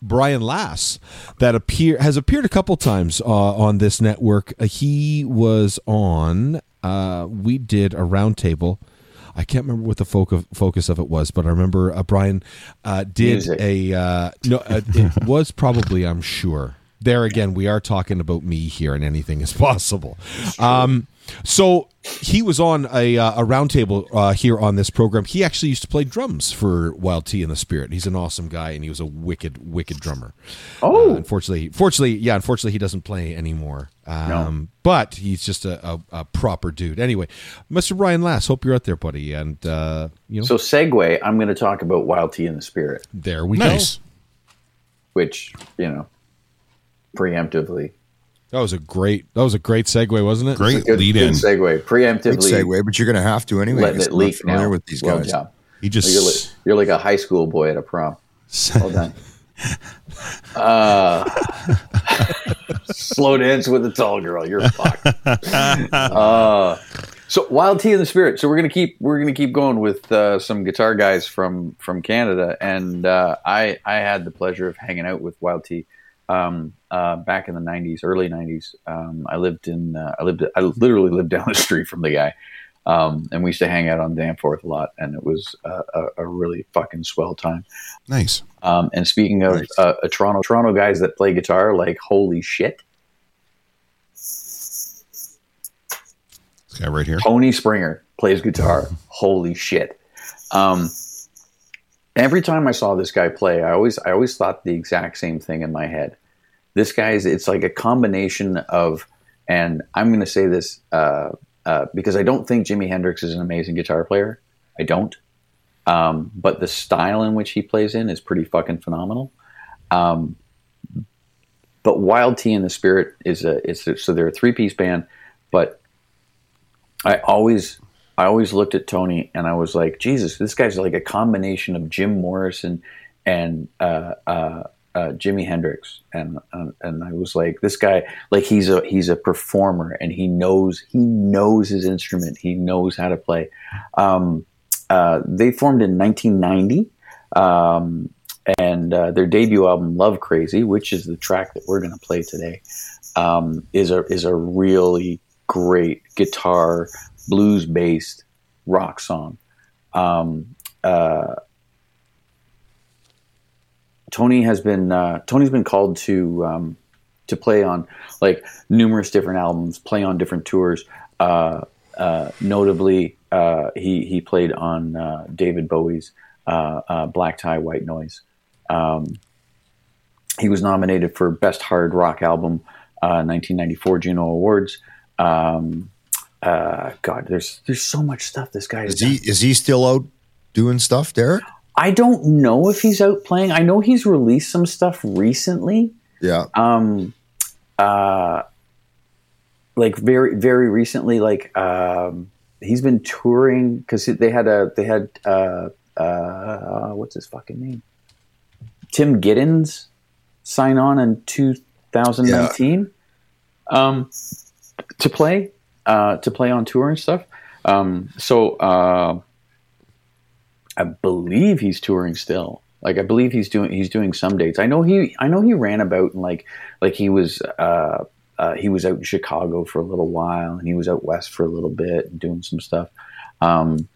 Brian Lass that appear has appeared a couple times uh, on this network. Uh, he was on. Uh, we did a roundtable. I can't remember what the focus focus of it was, but I remember uh, Brian uh, did Music. a uh, no. Uh, it was probably, I'm sure. There again, we are talking about me here, and anything is possible. Um, so he was on a, uh, a roundtable uh, here on this program. He actually used to play drums for Wild T in the Spirit. He's an awesome guy, and he was a wicked, wicked drummer. Oh. Uh, unfortunately, fortunately, yeah, unfortunately, he doesn't play anymore. Um, But he's just a, a, a proper dude. Anyway, Mr. Brian Lass, hope you're out there, buddy. And uh, you know, So segue. I'm going to talk about Wild T in the Spirit, there we Nice. go. which you know, preemptively. That was a great. That was a great segue, wasn't it? Great Good, lead good in. segue. Great Preemptively segue, but you're going to have to anyway. letting 'cause it leak now. with these well guys. job. He You're just like, you're like a high school boy at a prom. Well done. Uh, slow dance with a tall girl. You're fucked. Uh, so Wild T in the Spirit. So we're gonna keep we're gonna keep going with uh, some guitar guys from from Canada, and uh, I I had the pleasure of hanging out with Wild T um, uh, back in the '90s, early '90s. Um, I lived in uh, I lived I literally lived down the street from the guy. Um, and we used to hang out on Danforth a lot, and it was a, a, a really fucking swell time. Nice. Um, and speaking of Nice. uh, a Toronto Toronto guys that play guitar, like holy shit, This guy right here. Tony Springer plays guitar. Holy shit. Um, every time I saw this guy play, I always I always thought the exact same thing in my head. This guy's it's like a combination of, and I'm going to say this uh, uh, because I don't think Jimi Hendrix is an amazing guitar player. I don't. Um, but the style in which he plays in is pretty fucking phenomenal. Um, but Wild T and the Spirit is a is a, so they're a three piece band, but I always I always looked at Tony and I was like, Jesus, this guy's like a combination of Jim Morrison and uh, uh, uh, Jimi Hendrix, and uh, and I was like, this guy, like he's a he's a performer and he knows he knows his instrument, he knows how to play. Um, uh, they formed in 1990. Um, and uh, their debut album, Love Crazy, which is the track that we're going to play today, um, is a is a really great guitar blues based rock song. Um, uh, Tony has been uh, Tony's been called to um, to play on like numerous different albums, play on different tours. Uh, uh, notably, uh, he he played on uh, David Bowie's Black Tie, White Noise. Um, he was nominated for Best Hard Rock Album, uh, 1994 Juno Awards. Um, uh, God, there's there's so much stuff this guy Is he is he still out doing stuff, Derek? I don't know if he's out playing. I know he's released some stuff recently. Yeah. Um, uh, like very very recently, like um, he's been touring because they had a they had uh, uh, what's his fucking name? Tim Giddens sign on in 2019 um, to play uh, to play on tour and stuff. Um, so uh, I believe he's touring still. Like I believe he's doing he's doing some dates. I know he I know he ran about and like like he was uh, uh, he was out in Chicago for a little while and he was out west for a little bit and doing some stuff. Um,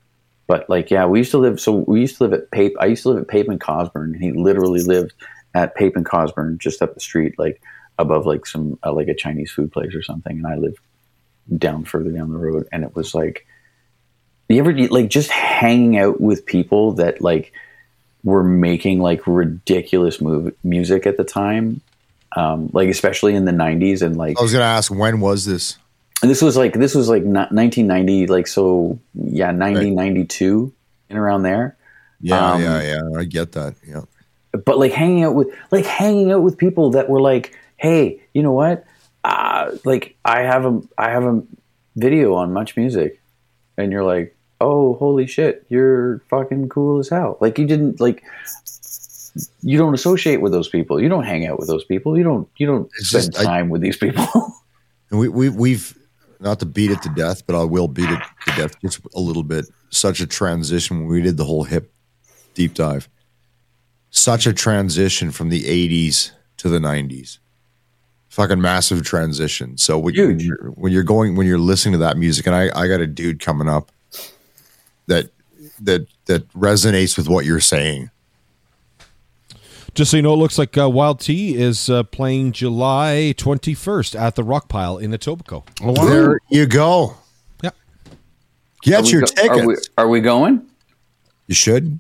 but like yeah, we used to live. So we used to live at Pape. I used to live at Pape and Cosburn, and he literally lived at Pape and Cosburn, just up the street, like above like some uh, like a Chinese food place or something. And I lived down further down the road, and it was like you ever like just hanging out with people that like were making like ridiculous move, music at the time um, like especially in the 90s and like I was gonna ask when was this? and this was like this was like 1990 like so yeah 1992 Right. and around there Yeah, Um, yeah, yeah. I get that. Yeah. but like hanging out with like hanging out with people that were like hey you know what uh, like i have a i have a video on much music and you're like oh holy shit you're fucking cool as hell like you didn't like you don't associate with those people you don't hang out with those people you don't you don't It's spend just- I- time with these people And we, we we've not to beat it to death, but I will beat it to death just a little bit. Such a transition when we did the whole hip deep dive. Such a transition from the '80s to the '90s. Fucking massive transition. So when, when Huge. you're, when you're going when you're listening to that music, and I I got a dude coming up that that that resonates with what you're saying. Just so you know, it looks like uh, Wild T is uh, playing July 21st at the Rock Pile in Etobicoke. Oh, wow. There you go. Yeah. Get Are your go- tickets. Are we, are we going? you should.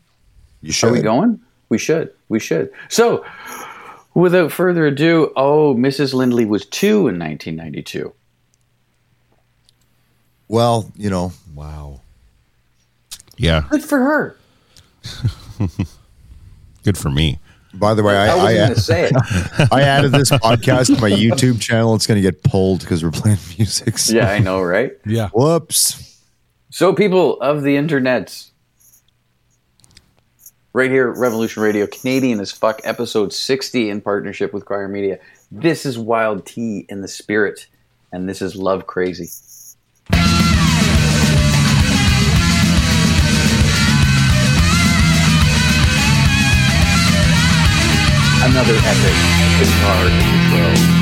You should. Are we going? We should. We should. So, without further ado, oh, Mrs. Lindley was two in 1992. Well, you know, Wow. Yeah, Good for her. good for me. by the way, I, I wasn't I, going to say it. I added this podcast to my YouTube channel. It's going to get pulled because we're playing music. So- yeah, I know, right? Yeah. Whoops. So, people of the internet, right here, Revolution Radio, Canadian as fuck, episode 60 in partnership with Crier Media. This is Wild T in the Spirit, and this is Love Crazy. Another epic guitar intro.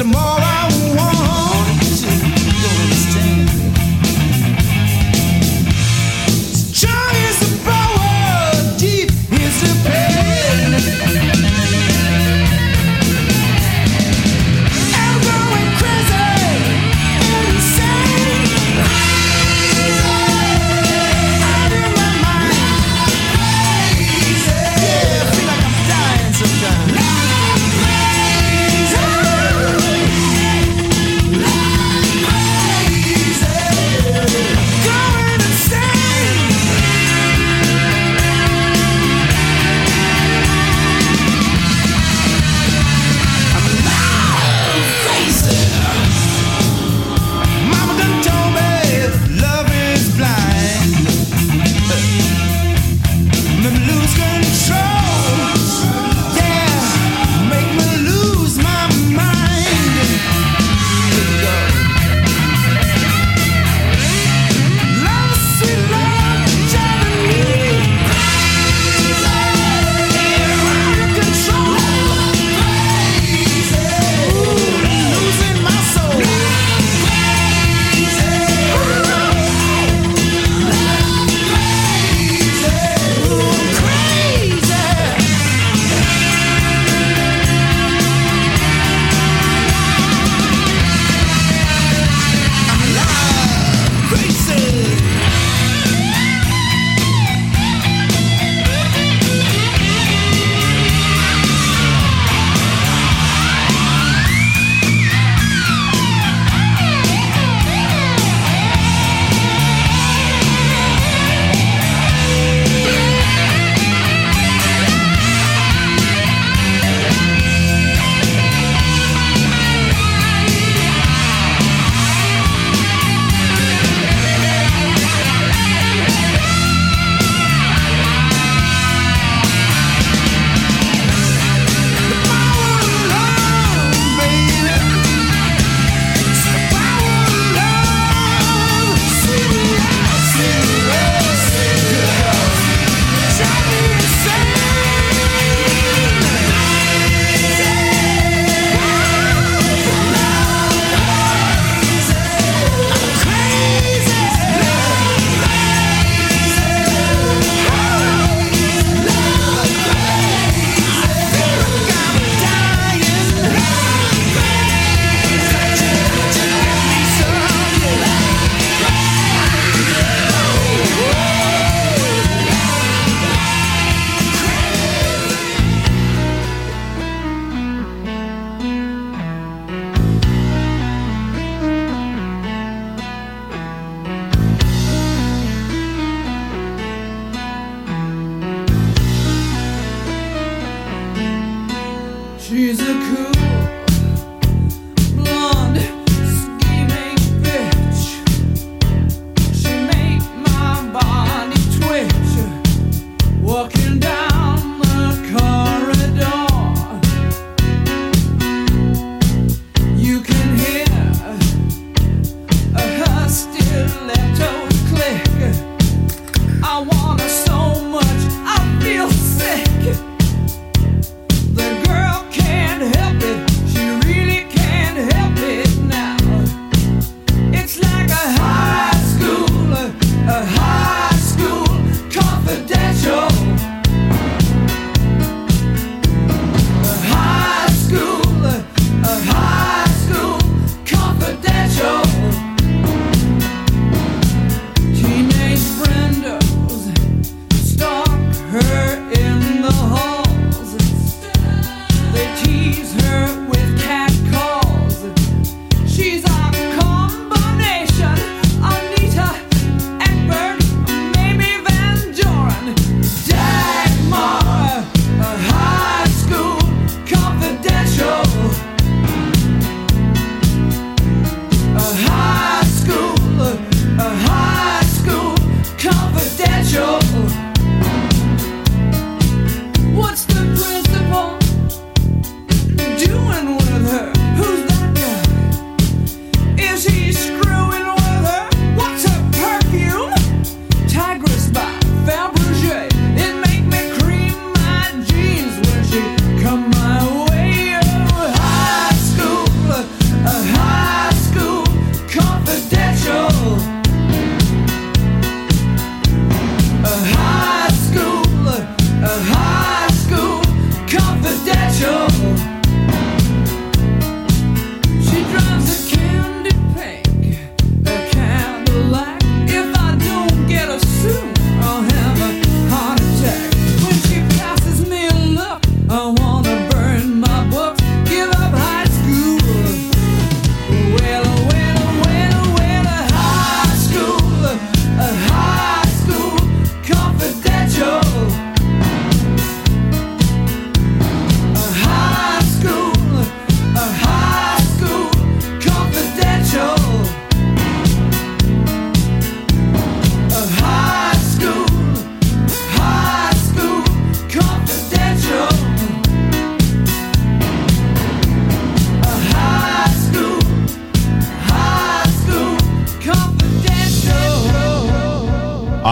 The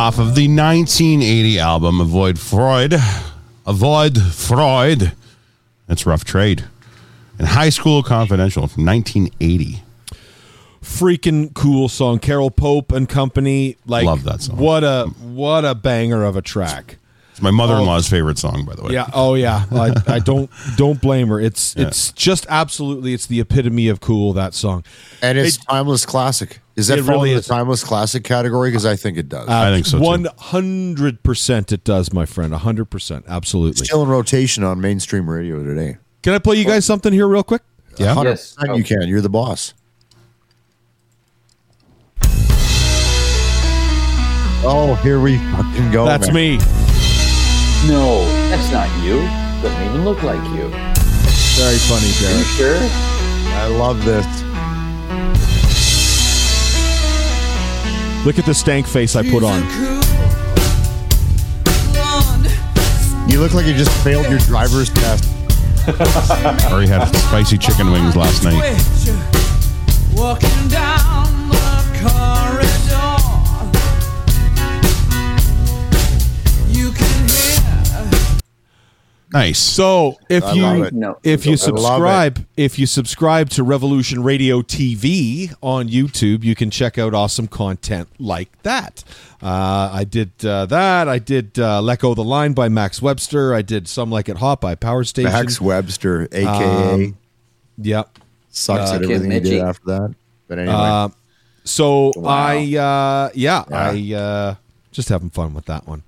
Off of the 1980 album Avoid Freud, Avoid Freud. That's Rough Trade. And High School Confidential from 1980. freaking cool song. Carol Pope and company. Like Love that song. What a what a banger of a track. It's my mother-in-law's oh. favorite song, by the way. Yeah. Oh yeah. I, I don't don't blame her. It's it's just absolutely it's the epitome of cool that song. And it's timeless classic. Is that It fall really in the is. timeless classic category? Because I think it does. Uh, I think so, too. One hundred percent, it does, my friend. hundred percent, absolutely. Still in rotation on mainstream radio today. Can I play you guys something here real quick? Yeah. 100% Yes. you can. You're the boss. Oh, here we fucking go. That's man. me. No, that's not you. Doesn't even look like you. Very funny, Are you Derek. sure? I love this. Look at the stank face I put on. You look like you just failed your driver's test. I Already had spicy chicken wings last night. Walking down the corridor, you can hear. Nice. So if I you. No. if you subscribe if you subscribe to Revolution Radio TV on YouTube, you can check out awesome content like that. Uh, I did uh, that. I did uh, "Let Go the Line" by Max Webster. I did "Some Like It Hot" by Power Station. Max Webster, aka Um, Yep. sucks uh, at Kim everything he did after that. But anyway, Uh, so Wow. I uh, yeah, Yeah. I uh, just having fun with that one.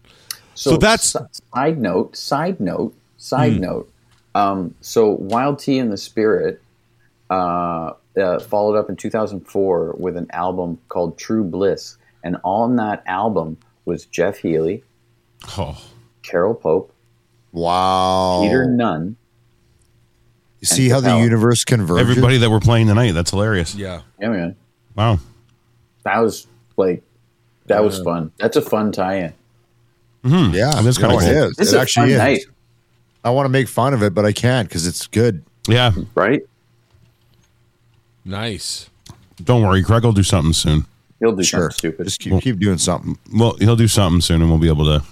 So, So that's- side note. Side note. Side Hmm. note. Um, so Wild T in the Spirit uh, uh, followed up in 2004 with an album called True Bliss, and on that album was Jeff Healey, Oh, Carol Pope, wow. Peter Nunn. You see how the universe converges? everybody that we're playing tonight. That's hilarious. Yeah. Yeah, man, Wow. that was like that was fun. That's a fun tie-in. Yeah, I mean, it's kinda no, it cool. is. This it is a actually fun is. night, I want to make fun of it, but I can't because it's good. Yeah. right? Nice. Don't worry. Craig will do something soon. He'll do Sure. something stupid. Just keep, keep doing something. Well, he'll do something soon, and we'll be able to,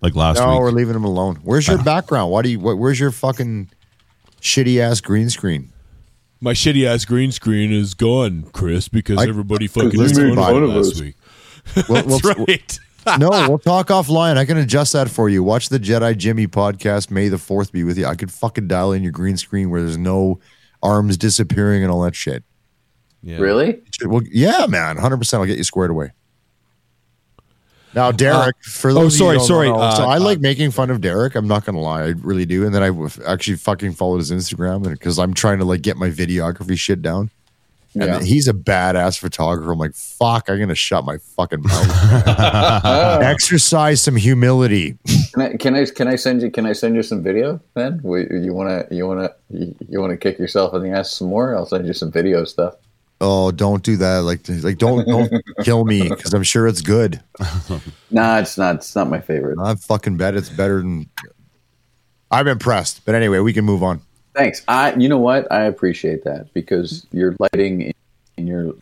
like last week. No, we're leaving him alone. Where's your uh-huh. background? Why do you? What, where's your fucking shitty ass green screen? My shitty ass green screen is gone, Kris, because I- everybody fucking Let's made fun on. of it last week. We'll- That's we'll- right. no, we'll talk offline. I can adjust that for you. Watch the Jedi Jimmy podcast. May the Fourth be with you. I could fucking dial in your green screen where there's no arms disappearing and all that shit. Yeah. Really? Well, yeah, man, hundred percent. I'll get you squared away. Now, Derek, for oh, those of you sorry, sorry, know, uh, so I uh, like making fun of Derek. I'm not gonna lie, I really do. And then I w- actually fucking followed his Instagram because I'm trying to like get my videography shit down. And Yeah. he's a badass photographer. I'm like, fuck, I'm gonna shut my fucking mouth. Exercise some humility. Can I, can I can I send you can I send you some video then? You wanna you wanna you, you wanna kick yourself in the ass some more? I'll send you some video stuff. Oh, don't do that. Like, like don't don't kill me because I'm sure it's good. Nah, it's not. It's not my favorite. I fucking bet it's better than. I'm impressed, but anyway, we can move on. Thanks. I. You know what? I appreciate that because your lighting in, in your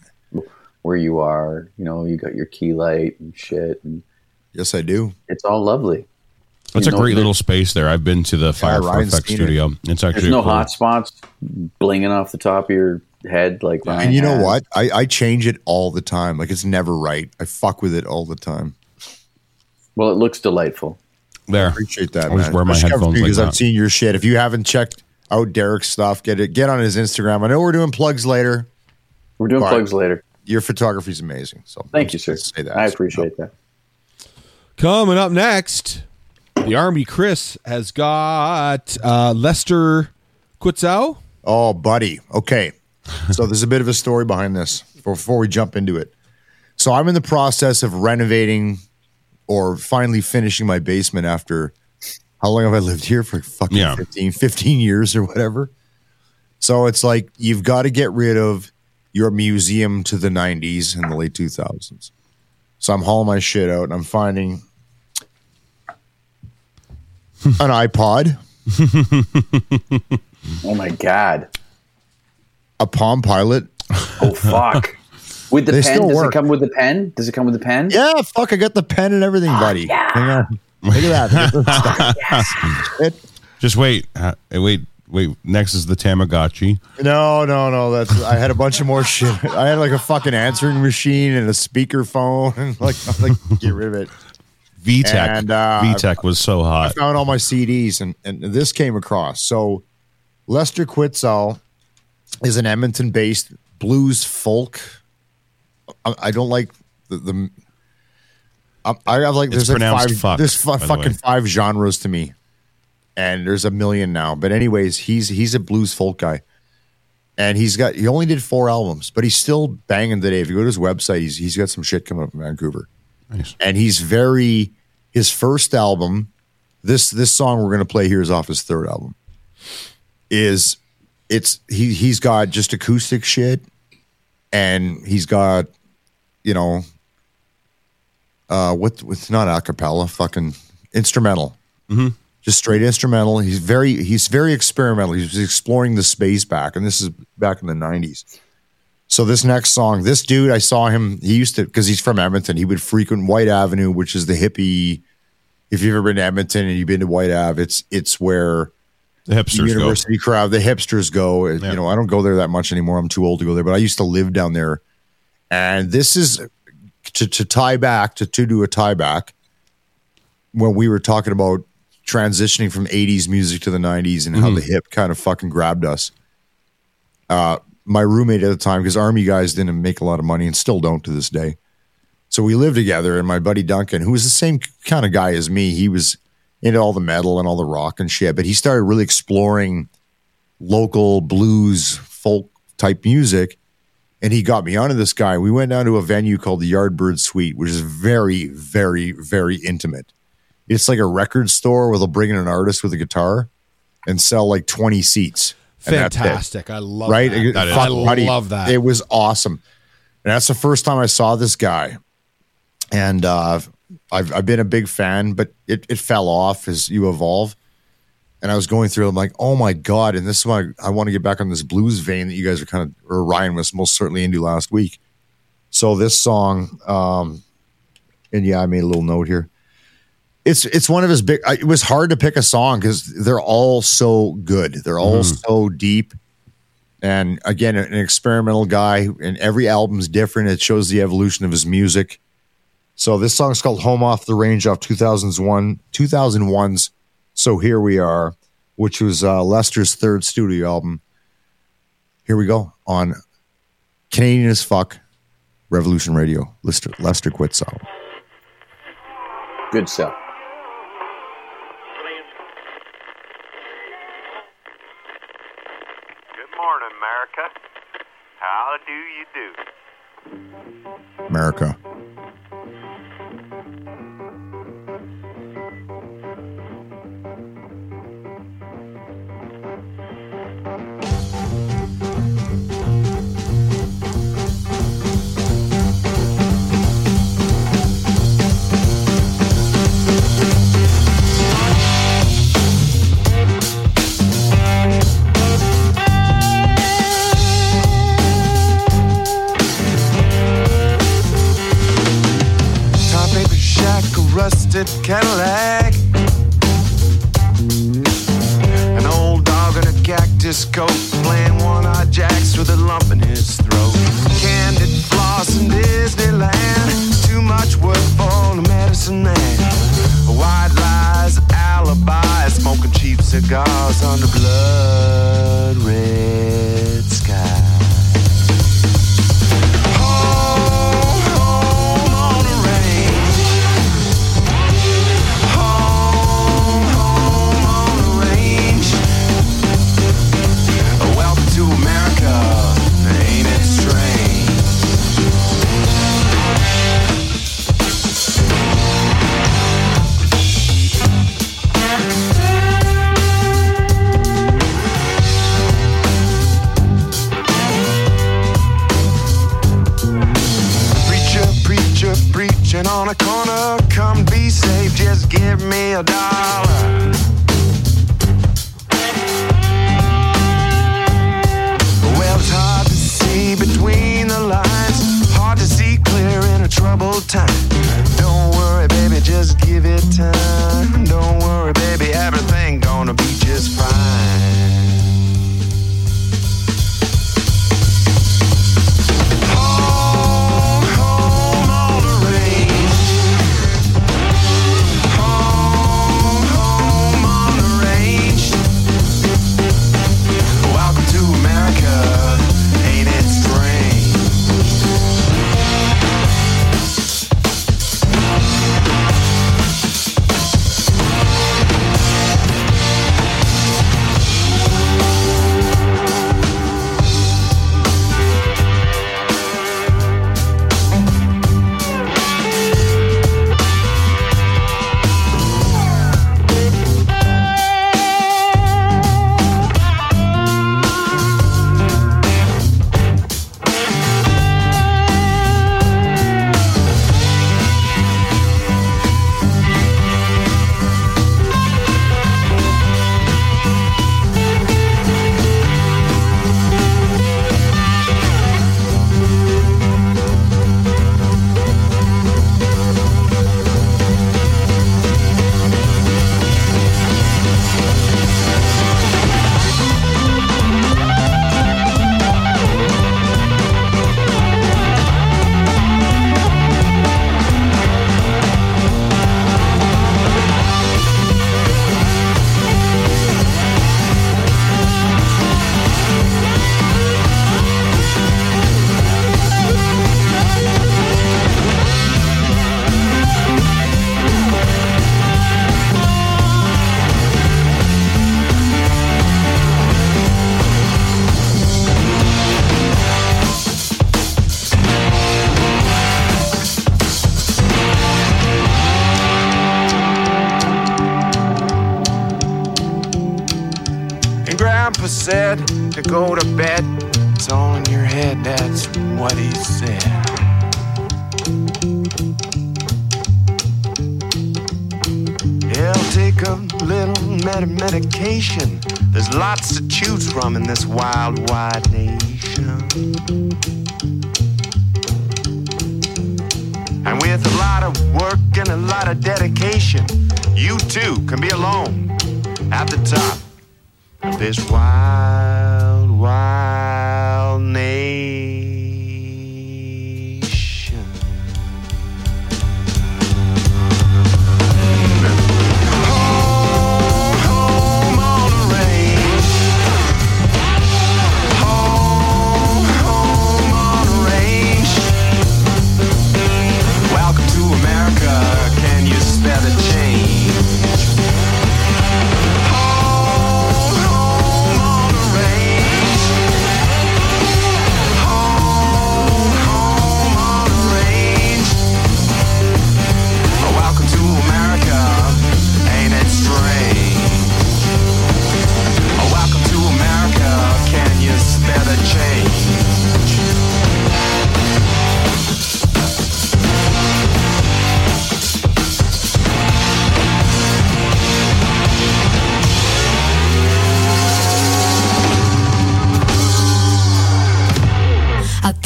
where you are. You know, you got your key light and shit, and Yes, I do. it's all lovely. It's You a great there- little space there. I've been to the Fire for Ryan's Effect seen it. studio. It's actually There's no cool. hot spots blinging off the top of your head like Ryan. And you know has. what? I, I change it all the time. Like it's never right. I fuck with it all the time. Well, it looks delightful. there. Appreciate that, I always man. wear my Especially headphones like because I've that. seen your shit. If you haven't checked out Derek's stuff. Get it. Get on his Instagram. I know we're doing plugs later. We're doing plugs later. Your photography's amazing. So Thank you, sir. let's Say that. I appreciate that. Coming up next, the Army Kris has got uh, Lester Quitzau. Oh, buddy. Okay. So there's a bit of a story behind this before we jump into it. So I'm in the process of renovating or finally finishing my basement after how long have I lived here for fucking Yeah. 15, 15 years or whatever. So it's like you've got to get rid of your museum to the 90s and the late 2000s. So I'm hauling my shit out and I'm finding an iPod, Oh my god. a Palm Pilot, Oh fuck. With the They pen, still does work. it come with the pen? Does it come with the pen? Yeah, fuck, I got the pen and everything, buddy. Hang on. Look at that. Look at that stuff. It- Just wait. Uh, wait. Wait. Next is the Tamagotchi. no, no, no. That's I had a bunch of more shit. I had like a fucking answering machine and a speaker phone and like I'm like get rid of it. VTech. And, uh, VTech was so hot. I found all my CDs and, and this came across. So Lester Quitzau is an Edmonton based blues folk. I, I don't like the, the I, I have like there's like five fuck, there's fu- by the fucking five genres to me. And there's a million now. But anyways, he's he's a blues folk guy. And he's got he only did four albums, but he's still banging today. If you go to his website, he's he's got some shit coming up in Vancouver Nice. and he's very his first album this this song we're going to play here is off his third album is it's he he's got just acoustic shit and he's got you know uh what what's not a cappella fucking instrumental just straight instrumental he's very he's very experimental he's exploring the space back and this is back in the 90s so this next song, this dude, I saw him. He used to because he's from Edmonton. He would frequent Whyte Avenue, which is the hippie. If you've ever been to Edmonton and you've been to Whyte Ave, it's it's where The the hipsters go. university crowd, the hipsters go. Yeah. You know, I don't go there that much anymore. I'm too old to go there, but I used to live down there. And this is to to tie back to to do a tie back when we were talking about transitioning from 80s music to the 90s and how the hip kind of fucking grabbed us. Uh, my roommate at the time, because army guys didn't make a lot of money and still don't to this day. So we lived together, and my buddy Duncan, who was the same kind of guy as me, he was into all the metal and all the rock and shit, but he started really exploring local blues, folk type music. And he got me onto this guy. We went down to a venue called the Yardbird Suite, which is very, very, very intimate. It's like a record store where they'll bring in an artist with a guitar and sell like 20 seats. Fantastic. I love right? that. I love that. It was awesome. And that's the first time I saw this guy. And uh, I've, I've been a big fan, but it, it fell off as you evolve. And I was going through, I'm like, oh my God. And this is why I want to get back on this blues vein that you guys are kind of, or Ryan was most certainly into last week. So this song, um, and yeah, I made a little note here. It's it's one of his big. I, it was hard to pick a song because they're all so good. They're all so deep and again an experimental guy and every album's different it shows the evolution of his music so this song's called home off the range off 2001 2001's so here we are which was uh, lester's third studio album here we go on canadian as fuck revolution radio lester, lester quitzau Good stuff. Good morning, America. How do you do? america rusted Cadillac. An old dog in a cactus coat playing one-eyed jacks with a lump in his throat. Candid floss in Disneyland. Too much work for the medicine man. White lies, alibis, smoking cheap cigars under blood. Kitchen on a corner, come be safe, just give me a dollar. Well, it's hard to see between the lines, hard to see clear in a troubled time. Don't worry, baby, just give it time. Don't worry, baby, everything gonna be just fine.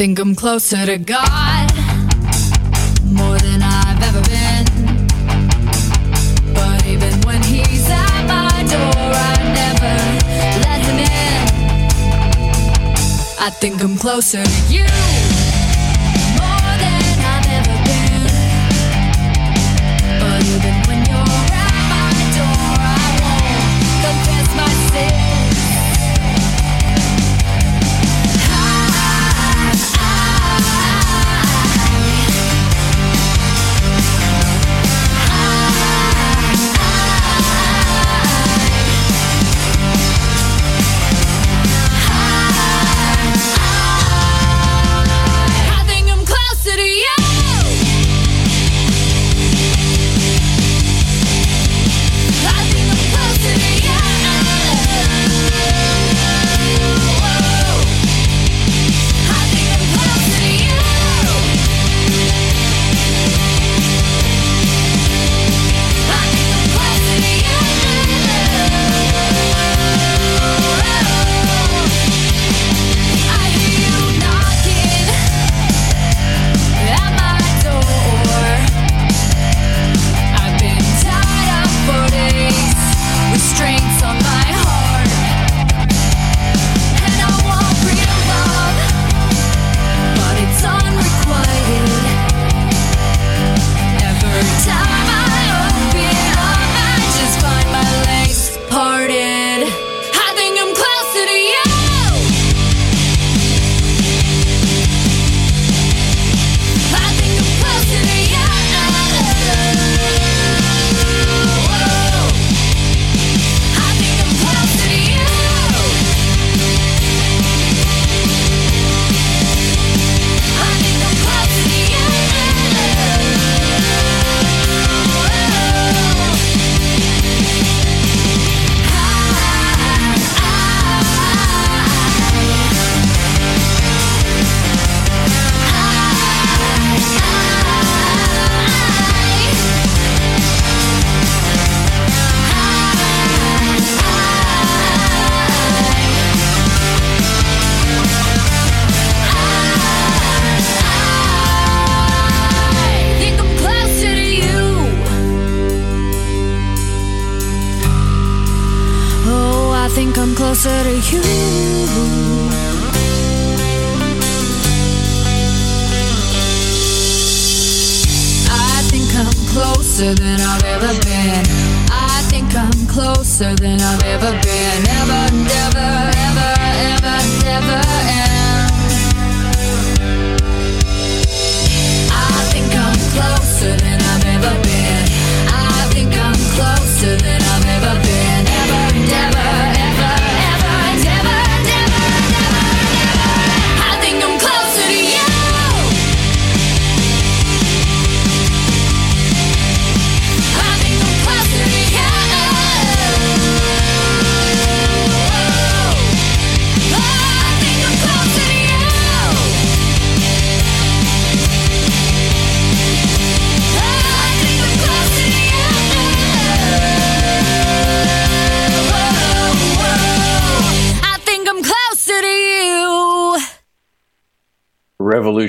Think I'm closer to God more than I've ever been. But even when he's at my door, I never let him in. I think I'm closer to you.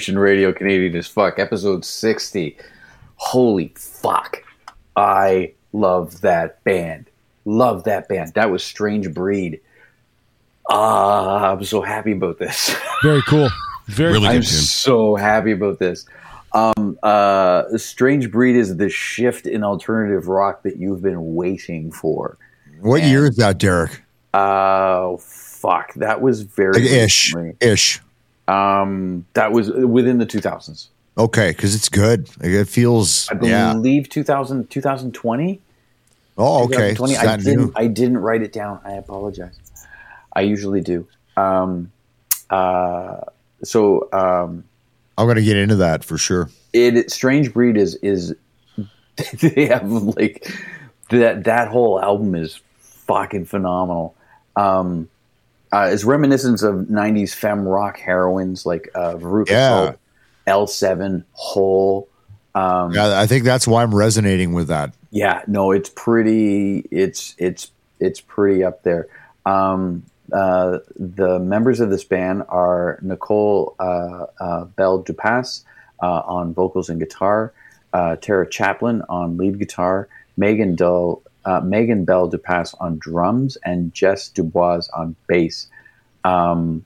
Revolution Radio Canadian as fuck, episode 60. Holy fuck. I love that band. Love that band. That was Strange Breed. Ah, I'm so happy about this. Very cool. Very Really I'm good so happy about this. Um, uh, Strange Breed is the shift in alternative rock that you've been waiting for. What year is that, Derek? Uh, fuck. That was very Like ish, ish. Um, that was within the 2000s. Okay, because it's good. It feels. I Yeah. believe 2000, 2020. Oh, okay. 2020. I didn't. new. I didn't write it down. I apologize. I usually do. Um, uh, so um, I'm going to get into that for sure. it Strange Breed is is they have like that that whole album is fucking phenomenal. Um, uh, it's reminiscent of '90s femme rock heroines like uh, Veruca Yeah. Salt, L7, Hole. Um, Yeah, I think that's why I'm resonating with that. yeah, no, it's pretty. It's it's it's pretty up there. Um, uh, the members of this band are Nicole uh, uh, Bell Dupas uh, on vocals and guitar, uh, Tara Chaplin on lead guitar, Megan Dull, uh, Megan Bell Dupas on drums, and Jess Dubois on bass. Um,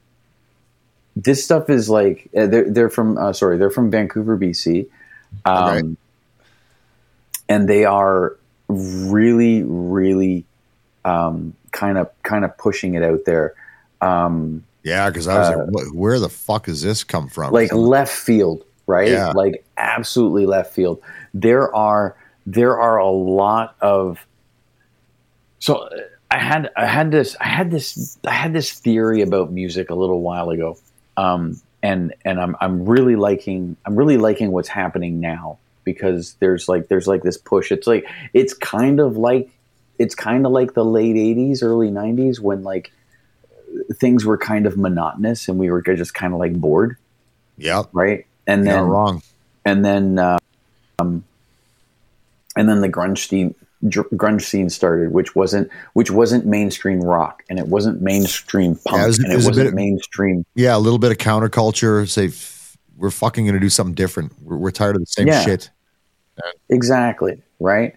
this stuff is like uh, they're they're from uh, sorry they're from Vancouver, BC. Um, Okay. and they are really, really kind of kind of pushing it out there, um, Yeah, because I was like, where the fuck does this come from? like Some- left field, right? Yeah. Like absolutely left field. There are there are a lot of so uh, I had I had this I had this I had this theory about music a little while ago, um, and and I'm I'm really liking I'm really liking what's happening now because there's like there's like this push. It's like it's kind of like it's kind of like the late '80s, early '90s when like things were kind of monotonous and we were just kind of like bored, yeah, right? And you're then wrong. and then uh, um, and then the grunge scene dr- grunge scene started which wasn't which wasn't mainstream rock and it wasn't mainstream punk Yeah, it was- and it was wasn't bit of- mainstream Yeah, a little bit of counterculture. Say, f- we're fucking going to do something different. We're, we're tired of the same Yeah. shit. exactly right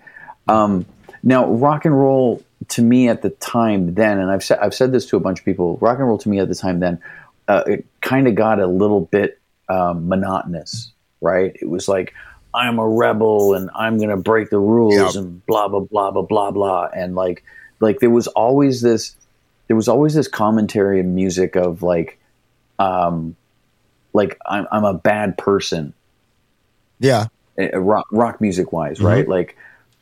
um, now rock and roll to me at the time then and I've said I've said this to a bunch of people rock and roll to me at the time then uh, it kind of got a little bit um, monotonous right it was like I'm a rebel and I'm going to break the rules Yep. and blah blah blah blah blah blah and like like there was always this there was always this commentary in music of like um like I'm I'm a bad person Yeah, uh, rock, rock music wise, right? Like,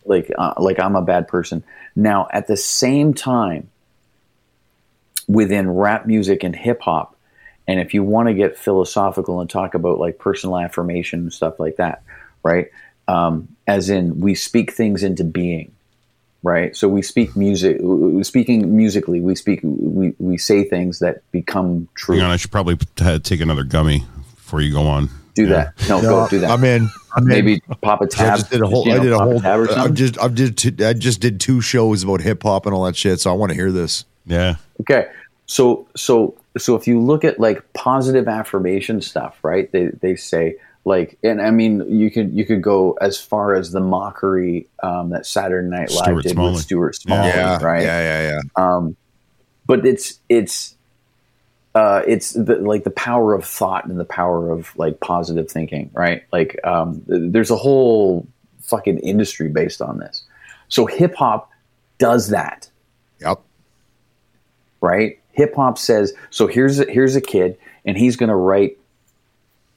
like, uh, like I'm a bad person. Now, at the same time, within rap music and hip hop, and if you want to get philosophical and talk about like personal affirmation and stuff like that, right? Um, as in, we speak things into being, right? So we speak music, speaking musically, we speak, we, we say things that become true. Hang on, I should probably t- take another gummy before you go on. do Yeah. that. No, no, go do that. I'm in. I'm in. Maybe pop a tab. I just did a whole. you know, I did a whole. tab or I just. I did. Two, I just did two shows about hip hop and all that shit. So I want to hear this. Yeah. Okay. So so so if you look at like positive affirmation stuff, right? They they say like and I mean you could you could go as far as the mockery um, that Saturday Night Live Stuart did Smalley. with Stuart Smalley, yeah. right? Yeah. Yeah. Yeah. Um, but it's it's uh, it's the, like the power of thought and the power of like positive thinking, right? Like um, there's a whole fucking industry based on this. So hip hop does that Yep. right? Hip hop says so. Here's a, here's a kid, and he's gonna write.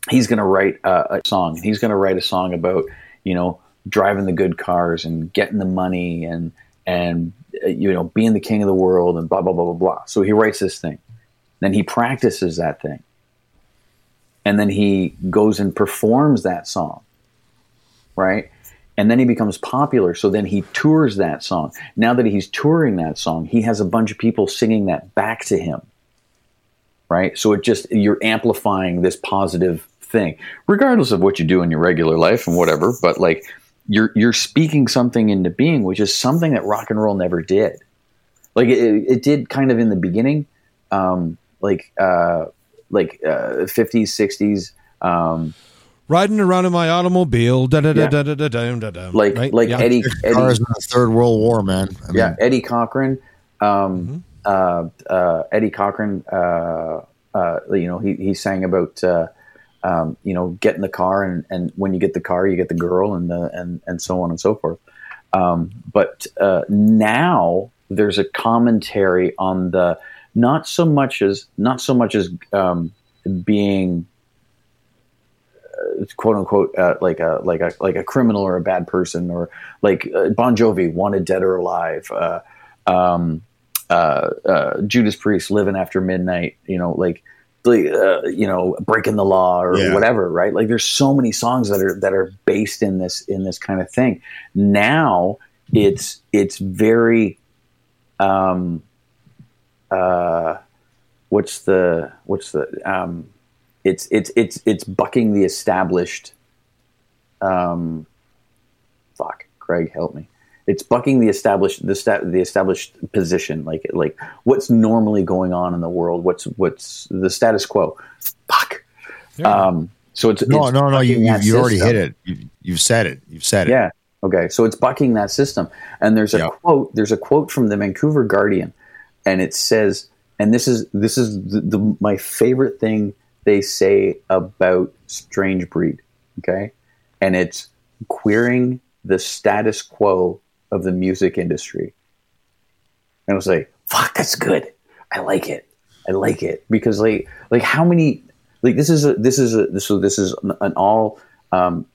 He's gonna write a, a song, he's gonna write a song about you know driving the good cars and getting the money and and uh, you know being the king of the world and blah blah blah blah blah. So he writes this thing, then he practices that thing, and then he goes and performs that song, right? and then he becomes popular. So then he tours that song. Now that he's touring that song, he has a bunch of people singing that back to him. Right? So it just, you're amplifying this positive thing, regardless of what you do in your regular life and whatever. But like, you're, you're speaking something into being, which is something that rock and roll never did. Like, it, it did kind of in the beginning, um, like, uh, like uh, 50s, 60s, Um, Riding around in my automobile. Da, da, da, da, da, da, da, da, da, like right? like Yeah. Eddie Eddie Cars in the Third World War, man. I mean, yeah, Eddie Cochran, um, uh, uh, Eddie Cochran, uh, uh, you know, he, he sang about, uh, um, you know, get in the car and, and when you get the car, you get the girl and the, and, and so on and so forth. Um, but, uh, now there's a commentary on the, not so much as, not so much as, um, being, uh, quote unquote uh, like a like a like a criminal or a bad person or like uh, Bon Jovi wanted dead or alive uh, um, uh, Judas Priest living after midnight you know like, uh, you know breaking the law or Yeah. whatever right? Like there's so many songs that are that are based in this in this kind of thing. Now it's it's very um uh what's the what's the um it's it's it's it's bucking the established um fuck craig help me it's bucking the established the sta- the established position like like what's normally going on in the world what's what's the status quo fuck um so it's no, it's no, no. You, bucking you, that you already system. hit it. You, you've said it. You've said it. Yeah. Okay. So it's bucking that system. And there's a Yeah. quote. There's a quote from the Vancouver Guardian, and it says, and this is this is the, the my favorite thing they say about Strange Breed. Okay, and it's queering the status quo of the music industry. And I was like, "Fuck, that's good. I like it. I like it because like like how many like this is a this is a this so this is an, an all um,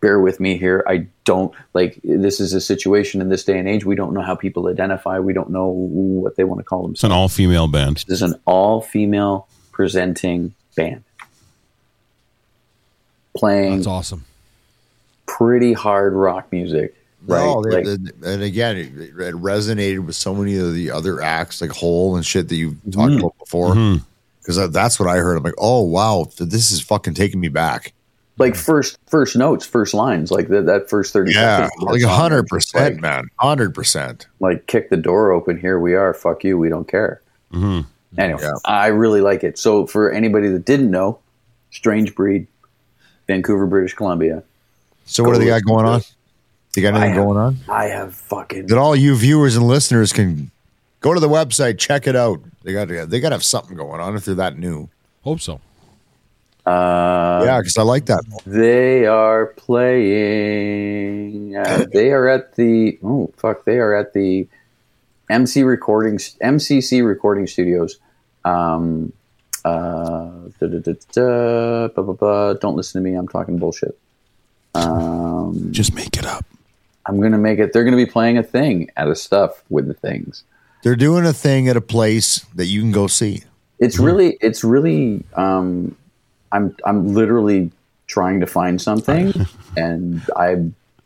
bear with me here. I don't like this is a situation in this day and age. We don't know how people identify. We don't know what they want to call It's an all female band. This is an all female presenting band playing That's awesome. pretty hard rock music. Right? No, they- Like- they- and again, it, it resonated with so many of the other acts like Hole and shit that you've talked mm-hmm. about before. Mm-hmm. Because that's what I heard. I'm like, oh wow, this is fucking taking me back. like first first notes, first lines, like that, that first thirty Yeah, seconds. of like song, hundred percent, like- man, hundred percent. like kick the door open here we are fuck you we don't care mm-hmm. anyway Yeah. i really like it so for anybody that didn't know strange breed vancouver british columbia So what do they got going on? They got anything have- going on? i have fucking That all you viewers and listeners can go to the website, check it out. They got to, they got to have something going on if they're that new. Hope so. uh, yeah, because I like that. they are playing uh, they are at the oh fuck they are at the mc recording mcc recording studios um uh da, da, da, da, blah, blah, blah. don't listen to me i'm talking bullshit um Just make it up. I'm gonna make it they're gonna be playing a thing at a stuff with the things They're doing a thing at a place that you can go see. it's Mm-hmm. really it's really um i'm i'm literally trying to find something and i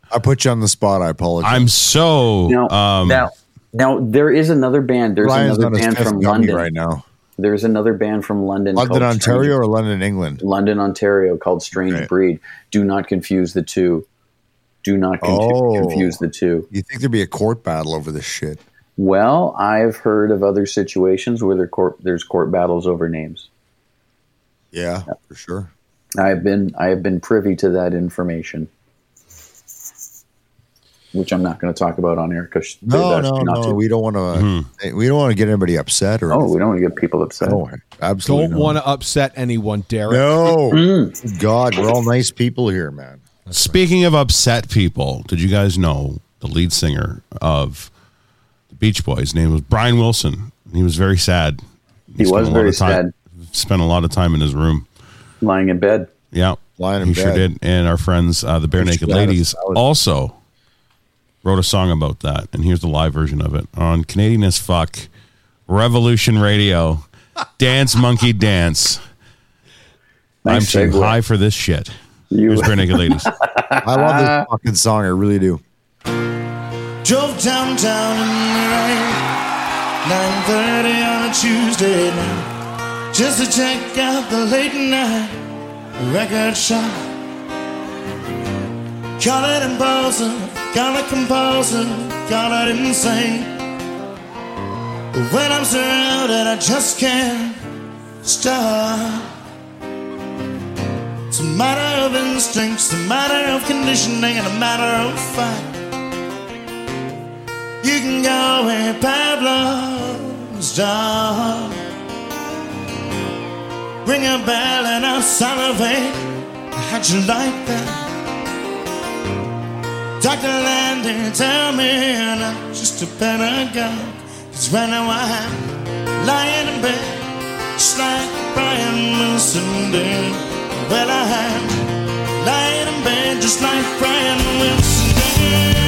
I put you on the spot. I apologize. I'm so now um, now now there is another band there's Ryan's another band from london right now. there's another band from london London, Ontario, Strange- or London, England. london ontario called strange Okay. breed do not confuse the two do not con- Oh. confuse the two You think there'd be a court battle over this shit? well i've heard of other situations where there court, there's court battles over names Yeah, for sure. I've been I have been privy to that information, which I'm not going to talk about on air because No, no, no. We don't want to. We don't want to get anybody upset or. Oh, anything. we don't want to get people upset. No, absolutely. Don't want to upset anyone, Derek. No, Mm. God, we're all nice people here, man. Speaking of upset people, did you guys know the lead singer of the Beach Boys' His name was Brian Wilson? He was very sad. He spent was a lot very of time, Spent a lot of time in his room. Lying in bed. Yeah, Lying in bed. he sure did. And our friends, uh, the Bare Thanks Naked for. Ladies, was- also wrote a song about that. And here's the live version of it on Canadian as fuck, Revolution Radio, Dance Monkey Dance. Nice I'm too segue. high for this shit. You- Here's Barenaked Ladies. I love this uh, fucking song. I really do. Drove downtown in the rain, 9:30 on a Tuesday night, just to check out the late night record shop. Call it impulsive, call it compulsive, call it insane. But when I'm surrounded, I just can't stop. It's a matter of instincts, a matter of conditioning, and a matter of fight. You can go where Pavlov's dog. Ring a bell and I'll salivate. How'd you like that? Dr. Landon, tell me I'm not just a pedagogue. Cause right now I'm lying in bed, just like Brian Wilson did. Well, I'm lying in bed just like Brian Wilson.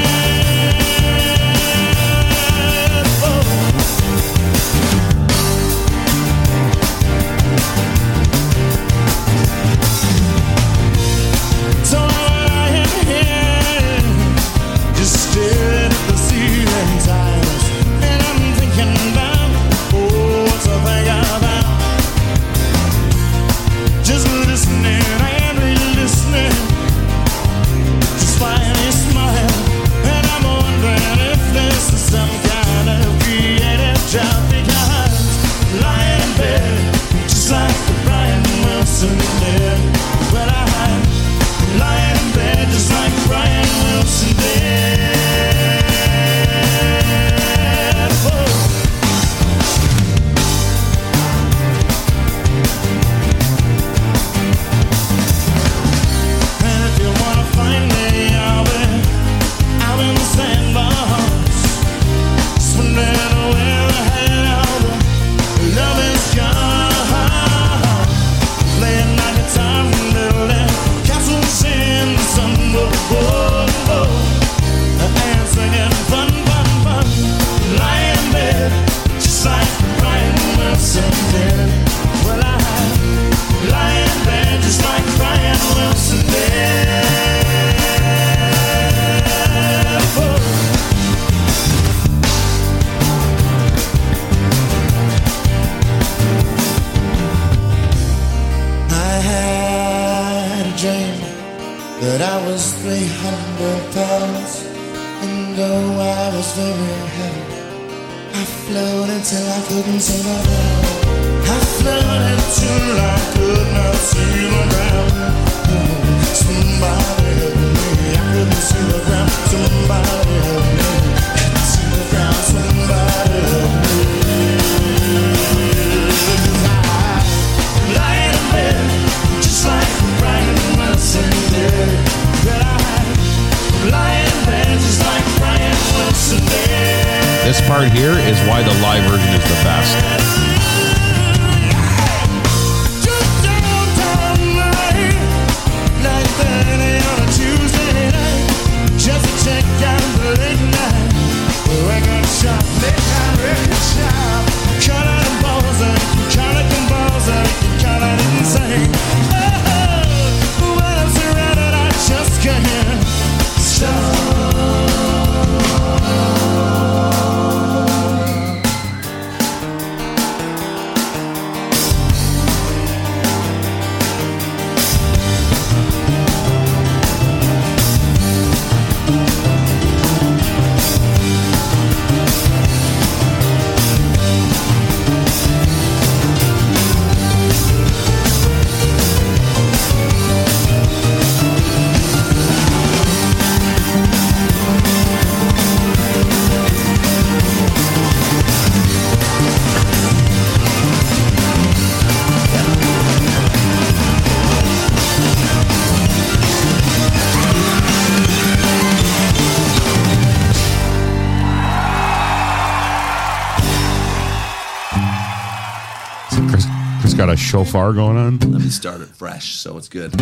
shofar going on? Let me start it fresh, so it's good.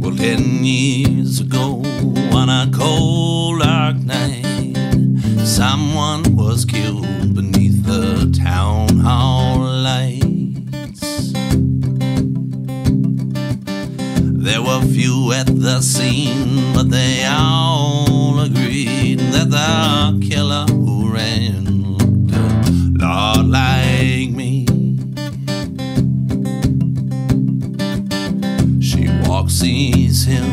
Well, ten years ago, on a cold dark night, someone was killed beneath the town hall. few at the scene, but they all agreed that the killer who ran looked like me. She walks, sees him.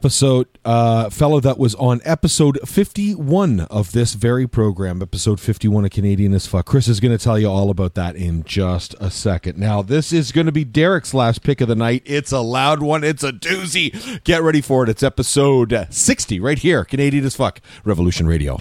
episode, uh, fellow that was on episode 51 of this very program, episode 51 of Canadian as Fuck. Kris is going to tell you all about that in just a second. Now, this is going to be Derek's last pick of the night. It's a loud one, it's a doozy. Get ready for it. It's episode 60 right here, Canadian as Fuck, Revolution Radio.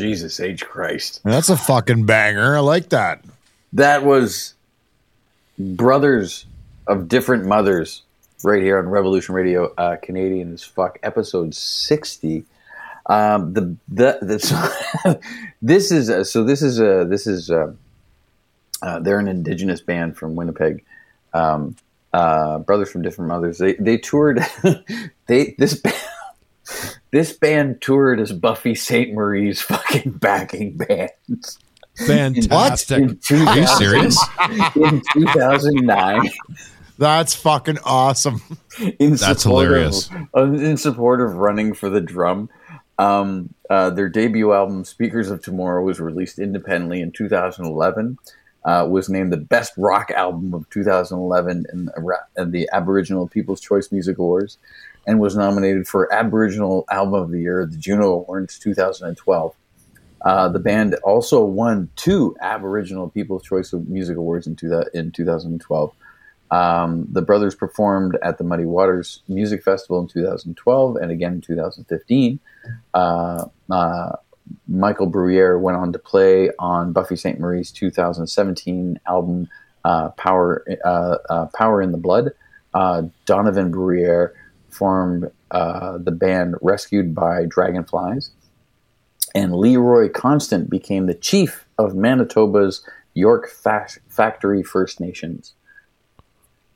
Jesus H Christ. That's a fucking banger. I like that. That was Brothers of Different Mothers right here on Revolution Radio, uh, Canadian as fuck, episode 60. Um, the, the, the this is a, so this is a, this is a, uh, they're an indigenous band from Winnipeg. Um, uh, brothers from different mothers. They they toured. they this band, this band toured as Buffy Sainte-Marie's fucking backing band. Fantastic. In 2000 Are you serious? In 2009. That's fucking awesome. In That's hilarious. Of, in support of running for the drum. Um, uh, their debut album, Speakers of Tomorrow, was released independently in 2011. Uh, was named the best rock album of 2011 in, the in the Aboriginal People's Choice Music Awards, and was nominated for Aboriginal Album of the Year at the Juno Awards 2012. Uh, the band also won two Aboriginal People's Choice of Music Awards in, two, in 2012. Um, the brothers performed at the Muddy Waters Music Festival in 2012 and again in 2015. Uh, uh, Michael Bruyere went on to play on Buffy Sainte-Marie's 2017 album uh, "Power uh, uh, Power in the Blood." Uh, Donovan Bruyere formed uh, the band Rescued by Dragonflies, and Leroy Constant became the chief of Manitoba's York Fac- Factory First Nations.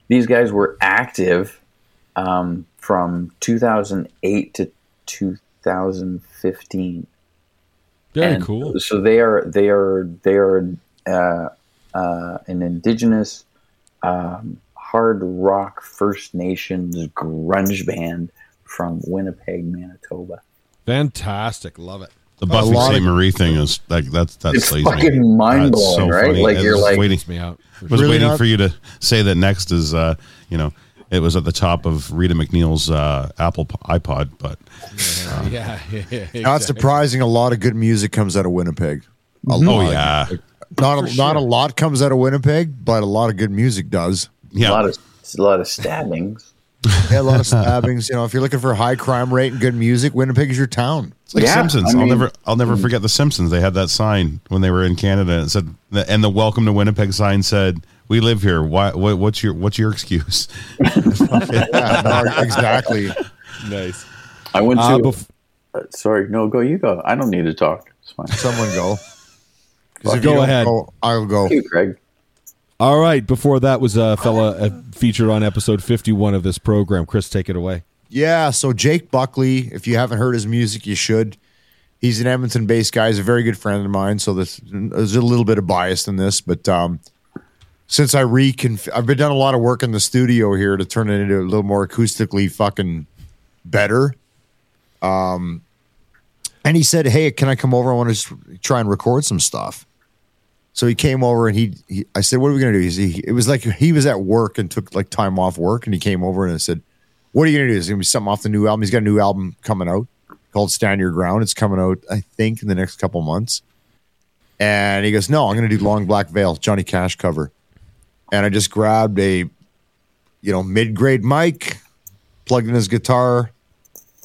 These guys were active um, from 2008 to 2015. Very And cool. So they are they are they are uh, uh, an indigenous um, hard rock First Nations grunge band from Winnipeg, Manitoba. Fantastic. Love it. The Buffy lot St. of- Marie thing is like that's that It's slays fucking me. mind-blowing, That's right? Like, I you're like- waiting, me out. was Really waiting not- for you to say that next is uh, you know it was at the top of Rita MacNeil's uh, Apple iPod, but yeah, yeah, yeah. Not surprising. A lot of good music comes out of Winnipeg. A oh lot. yeah, Not a, not a lot comes out of Winnipeg, but a lot of good music does. Yeah. A lot of a lot of stabbings. Yeah, a lot of stabbings. You know, if you're looking for a high crime rate and good music, Winnipeg is your town. It's like Yeah, Simpsons. I I'll mean- never, I'll never forget the Simpsons. They had that sign when they were in Canada. And it said, and the "Welcome to Winnipeg" sign said, "We live here. Why? What, what's your What's your excuse?" Yeah, no, exactly. nice. I went to. Uh, bef- uh, sorry, no, go. You go. I don't need to talk. It's fine. Someone go. 'Cause if Go ahead. go, I'll go. you, Craig. All right. Before that was a fella uh, featured on episode 51 of this program. Kris, take it away. Yeah, so Jake Buckley, if you haven't heard his music, you should. He's an Edmonton based guy. He's a very good friend of mine. So this, there's a little bit of bias in this, but um, since I reconf, I've been done a lot of work in the studio here to turn it into a little more acoustically fucking better. Um, and he said, "Hey, can I come over? I want to try and record some stuff." So he came over and he, he I said, "What are we gonna do?" He, he, it was like he was at work and took like time off work, and he came over and I said, "What are you gonna do? Is gonna be something off the new album?" He's got a new album coming out called "Stand Your Ground." It's coming out, I think, in the next couple months. And he goes, "No, I'm gonna do Long Black Veil, Johnny Cash cover." And I just grabbed a, you know, mid grade mic, plugged in his guitar,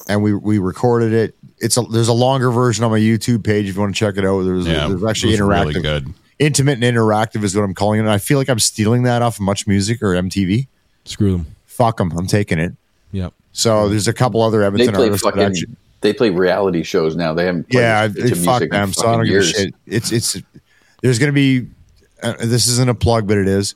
and we we recorded it. It's a there's a longer version on my YouTube page if you want to check it out. There's, Yeah, there's actually interactive really good. Intimate and interactive is what I'm calling it. And I feel like I'm stealing that off of Much Music or MTV. Screw them. Fuck them. I'm taking it. Yep. So there's a couple other They Edmonton play artists fucking. actually, They play reality shows now. They haven't. Yeah, to I, fuck music in them. So I don't fucking give a shit. It's it's there's going to be. Uh, this isn't a plug, but it is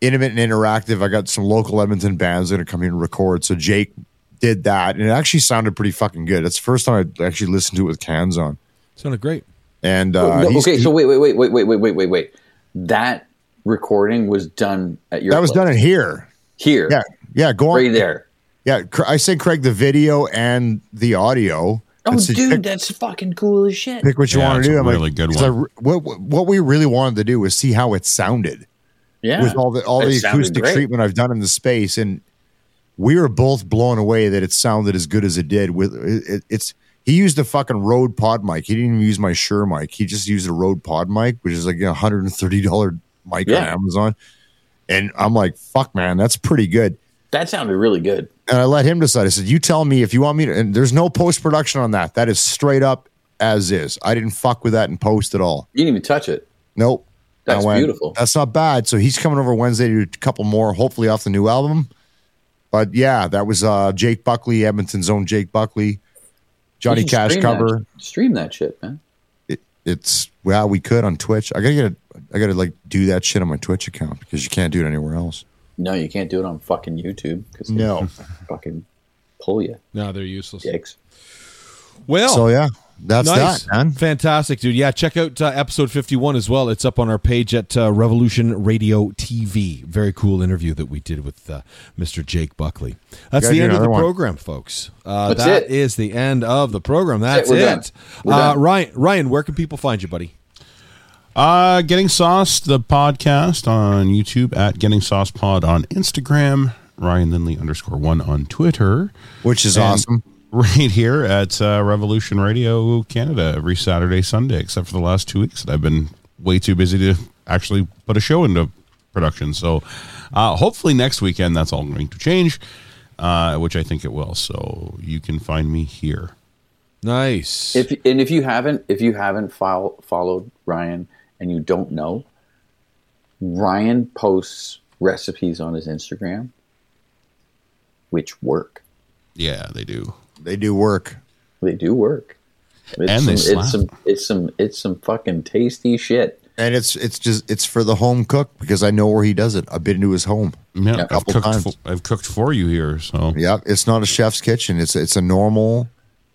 intimate and interactive. I got some local Edmonton bands that are coming and record. So Jake did that, and it actually sounded pretty fucking good. It's the first time I actually listened to it with cans on. Sounded great. And uh, No, okay, so wait, wait, wait, wait, wait, wait, wait, wait, wait. That recording was done at your. that was place. done in here. here. Yeah, yeah. Go on. right there. Yeah, I said Craig the video and the audio. Oh, said, dude, pick, that's fucking cool as shit. pick what you Yeah, want to do. a I'm really like, good 'cause I one. re- what what we really wanted to do was see how it sounded Yeah, with all the all It the acoustic great. treatment I've done in the space, and we were both blown away that it sounded as good as it did. With it, it's He used a fucking Rode Pod mic. He didn't even use my Shure mic. He just used a Rode Pod mic, which is like a hundred and thirty dollar mic on Amazon. And I'm like, fuck, man, that's pretty good. That sounded really good. And I let him decide. I said, "You tell me if you want me to." And there's no post production on that. That is straight up as is. I didn't fuck with that in post at all. You didn't even touch it. Nope. That's went, beautiful. That's not bad. So he's coming over Wednesday to do a couple more, hopefully off the new album. But yeah, that was uh, Jake Buckley, Edmonton's own Jake Buckley, Johnny Cash stream cover. That, stream that shit, man. It, it's well, we could on Twitch. I gotta get, a, I gotta like do that shit on my Twitch account because you can't do it anywhere else. No, you can't do it on fucking YouTube because No. fucking pull you. No, they're useless. Dicks. Well, So yeah, that's nice. that, man. Fantastic, dude. Yeah, check out uh, episode 51 as well. It's up on our page at uh, Revolution Radio TV. Very cool interview that we did with uh, Mr. Jake Buckley. That's the end of the one. program, folks. Uh, That's that it. is the end of the program. That's We're it. done. We're Uh. Ryan, Ryan, where can people find you, buddy? Uh, Getting Sauce, the podcast on YouTube at Getting Sauce Pod on Instagram, Ryan Lindley underscore one on Twitter, Which is And awesome. Right here at uh, Revolution Radio Canada every Saturday, Sunday, except for the last two weeks that I've been way too busy to actually put a show into production. So uh, hopefully next weekend that's all going to change, uh, which I think it will. So you can find me here. Nice. If and if you haven't if you haven't fol- followed Ryan and you don't know, Ryan posts recipes on his Instagram, which work. Yeah, they do. They do work. They do work. It's And some, they slap. it's some it's some it's some fucking tasty shit. And it's it's just it's for the home cook because I know where he does it. I've been to his home. Yeah, a I've couple cooked. times. For, I've cooked for you here, so Yep, it's not a chef's kitchen. It's it's a normal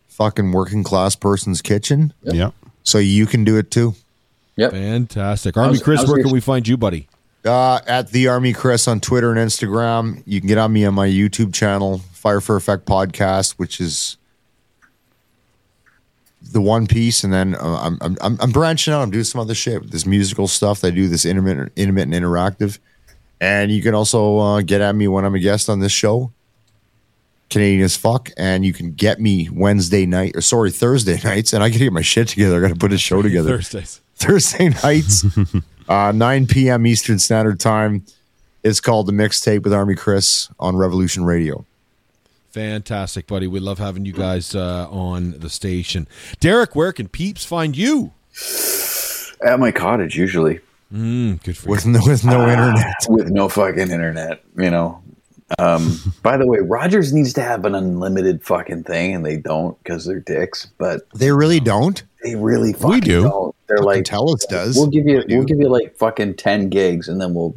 fucking working class person's kitchen. yeah. So you can do it too. Yep. Fantastic. Army How's- Kris, how's where your- can we find you, buddy? Uh, at the Army Kris on Twitter and Instagram. You can get on me on my YouTube channel, Fire for Effect Podcast, which is the one piece, and then uh, I'm, I'm I'm branching out. I'm doing some other shit, this musical stuff. that I do this intermittent, intermittent interactive, and you can also uh, get at me when I'm a guest on this show. Canadian as fuck, and you can get me Wednesday night or sorry Thursday nights, and I gotta get my shit together. I gotta put a show together. Thursdays. Thursday nights, uh, 9 p.m. Eastern Standard Time. It's called The Mixtape with Army Kris on Revolution Radio. Fantastic, buddy. We love having you guys uh, on the station. Derek, where can peeps find you? At my cottage usually. Mm, good for With no, with no internet. with no fucking internet, you know. Um, by the way, Rogers needs to have an unlimited fucking thing, and they don't because they're dicks. But They really don't. They really fucking do. Don't. They're Fucking like, Telus does. we'll give you, They we'll give you like fucking ten gigs, and then we'll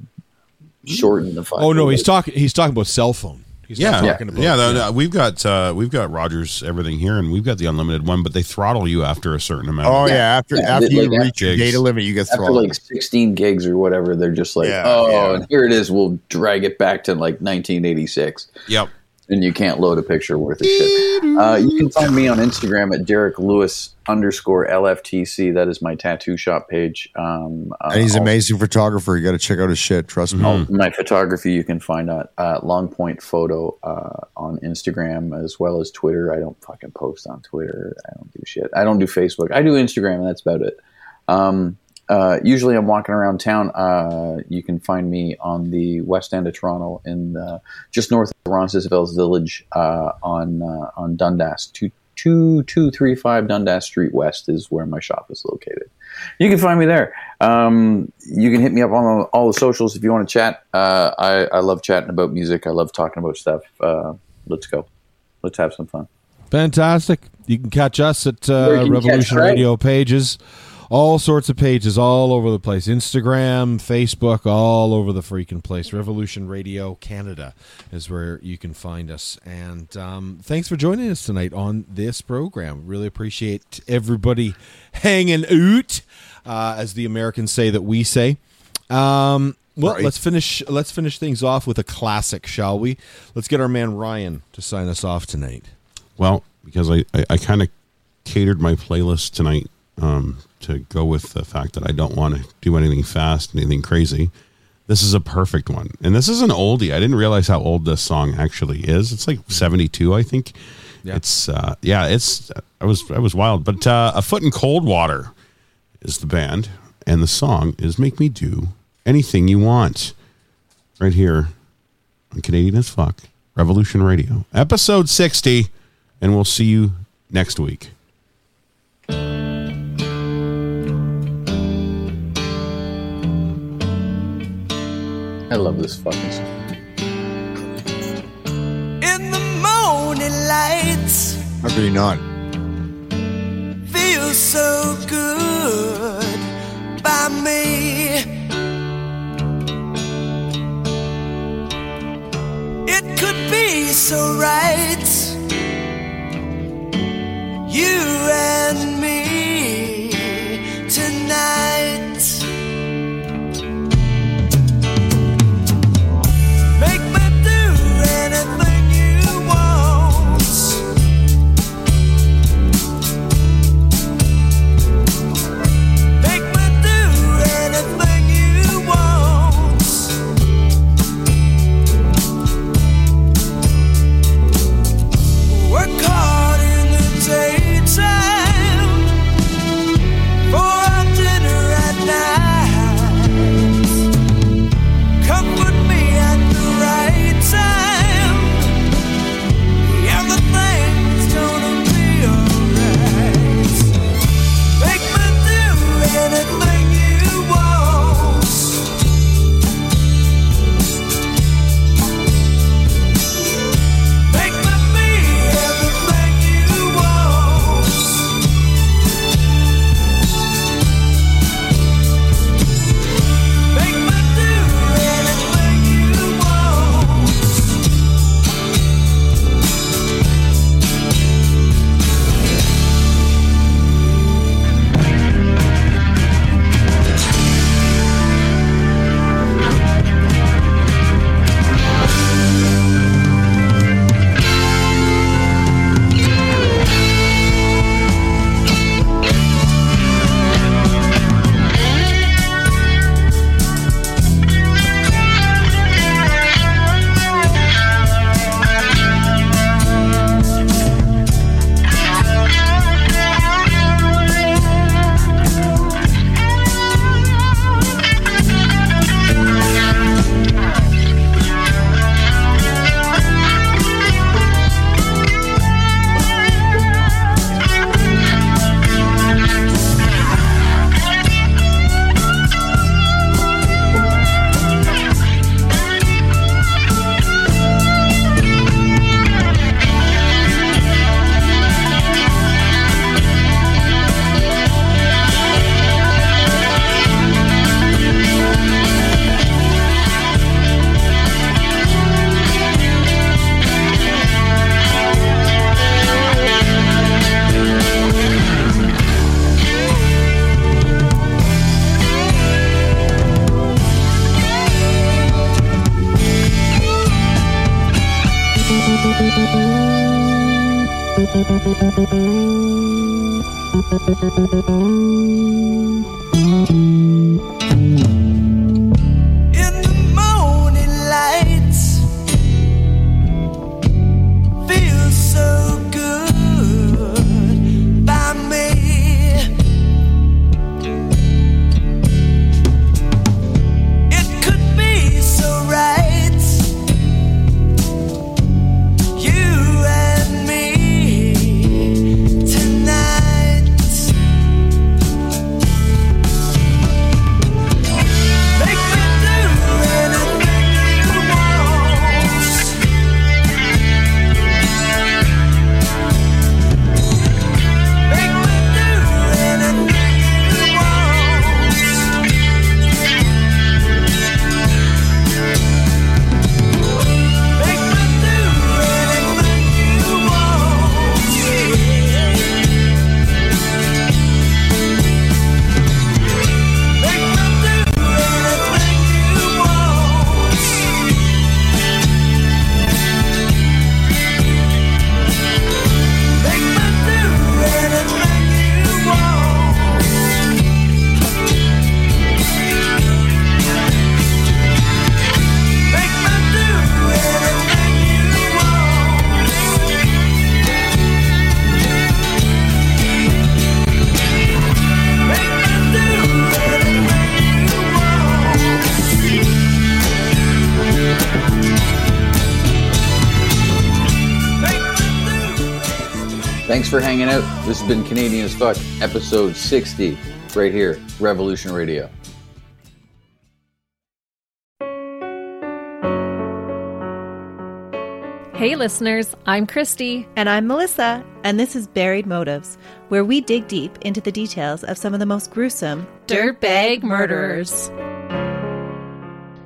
shorten the fucking. Oh no, he's talking. He's talking about cell phone. He's Yeah, not yeah, talking about. yeah, no, no, we've got uh, we've got Rogers everything here, and we've got the unlimited one, but they throttle you after a certain amount. Oh, of yeah. After, Yeah, after they- you like, reach your gigs. data limit, you get After throttled. like 16 gigs or whatever, they're just like, Yeah, oh, yeah. and here it is. We'll drag it back to like 1986. Yep. And you can't load a picture worth of shit. Uh, you can find me on Instagram at Derek Lewis underscore LFTC. That is my tattoo shop page. Um, uh, and he's an amazing photographer. You got to check out his shit. Trust me. all my photography you can find at uh, Long Point Photo uh, on Instagram as well as Twitter. I don't fucking post on Twitter. I don't do shit. I don't do Facebook. I do Instagram, and that's about it. Um, uh, usually, I'm walking around town. Uh, you can find me on the west end of Toronto, in the, just north of Roncesvalles Village, uh, on uh, on Dundas. Two two two three five Dundas Street West is where my shop is located. You can find me there. Um, you can hit me up on all the socials if you want to chat. Uh, I, I love chatting about music. I love talking about stuff. Uh, let's go. Let's have some fun. Fantastic. You can catch us at uh, Where you can Revolution. Radio pages. All sorts of pages all over the place. Instagram, Facebook, all over the freaking place. Revolution Radio Canada is where you can find us. And um, thanks for joining us tonight on this program. Really appreciate everybody hanging out, uh, as the Americans say that we say. Um, well, Right. let's finish. Let's finish things off with a classic, shall we? Let's get our man Ryan to sign us off tonight. Well, because I, I, I kind of catered my playlist tonight um, to go with the fact that I don't want to do anything fast, anything crazy. This is a perfect one. And this is an oldie. I didn't realize how old this song actually is. It's like 72, I think. Yeah. It's, uh, yeah, it's I was I was wild. But uh, a foot in Coldwater is the band, and the song is "Make Me Do Anything You Want." Right here on Canadian as Fuck Revolution Radio, episode sixty, and we'll see you next week. I love this fucking song. In the morning lights, How could you not? feels so good by me. It could be so right. You and me In for hanging out. This has been Canadian as Fuck, episode 60, right here, Revolution Radio. Hey, listeners, I'm Christy. And I'm Melissa, and this is Buried Motives, where we dig deep into the details of some of the most gruesome Dirtbag murderers.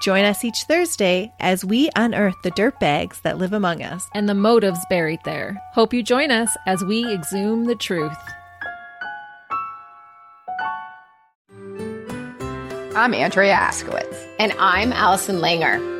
Join us each Thursday as we unearth the dirt bags that live among us. and the motives buried there. Hope you join us as we exhume the truth. I'm Andrea Askowitz. And I'm Allison Langer.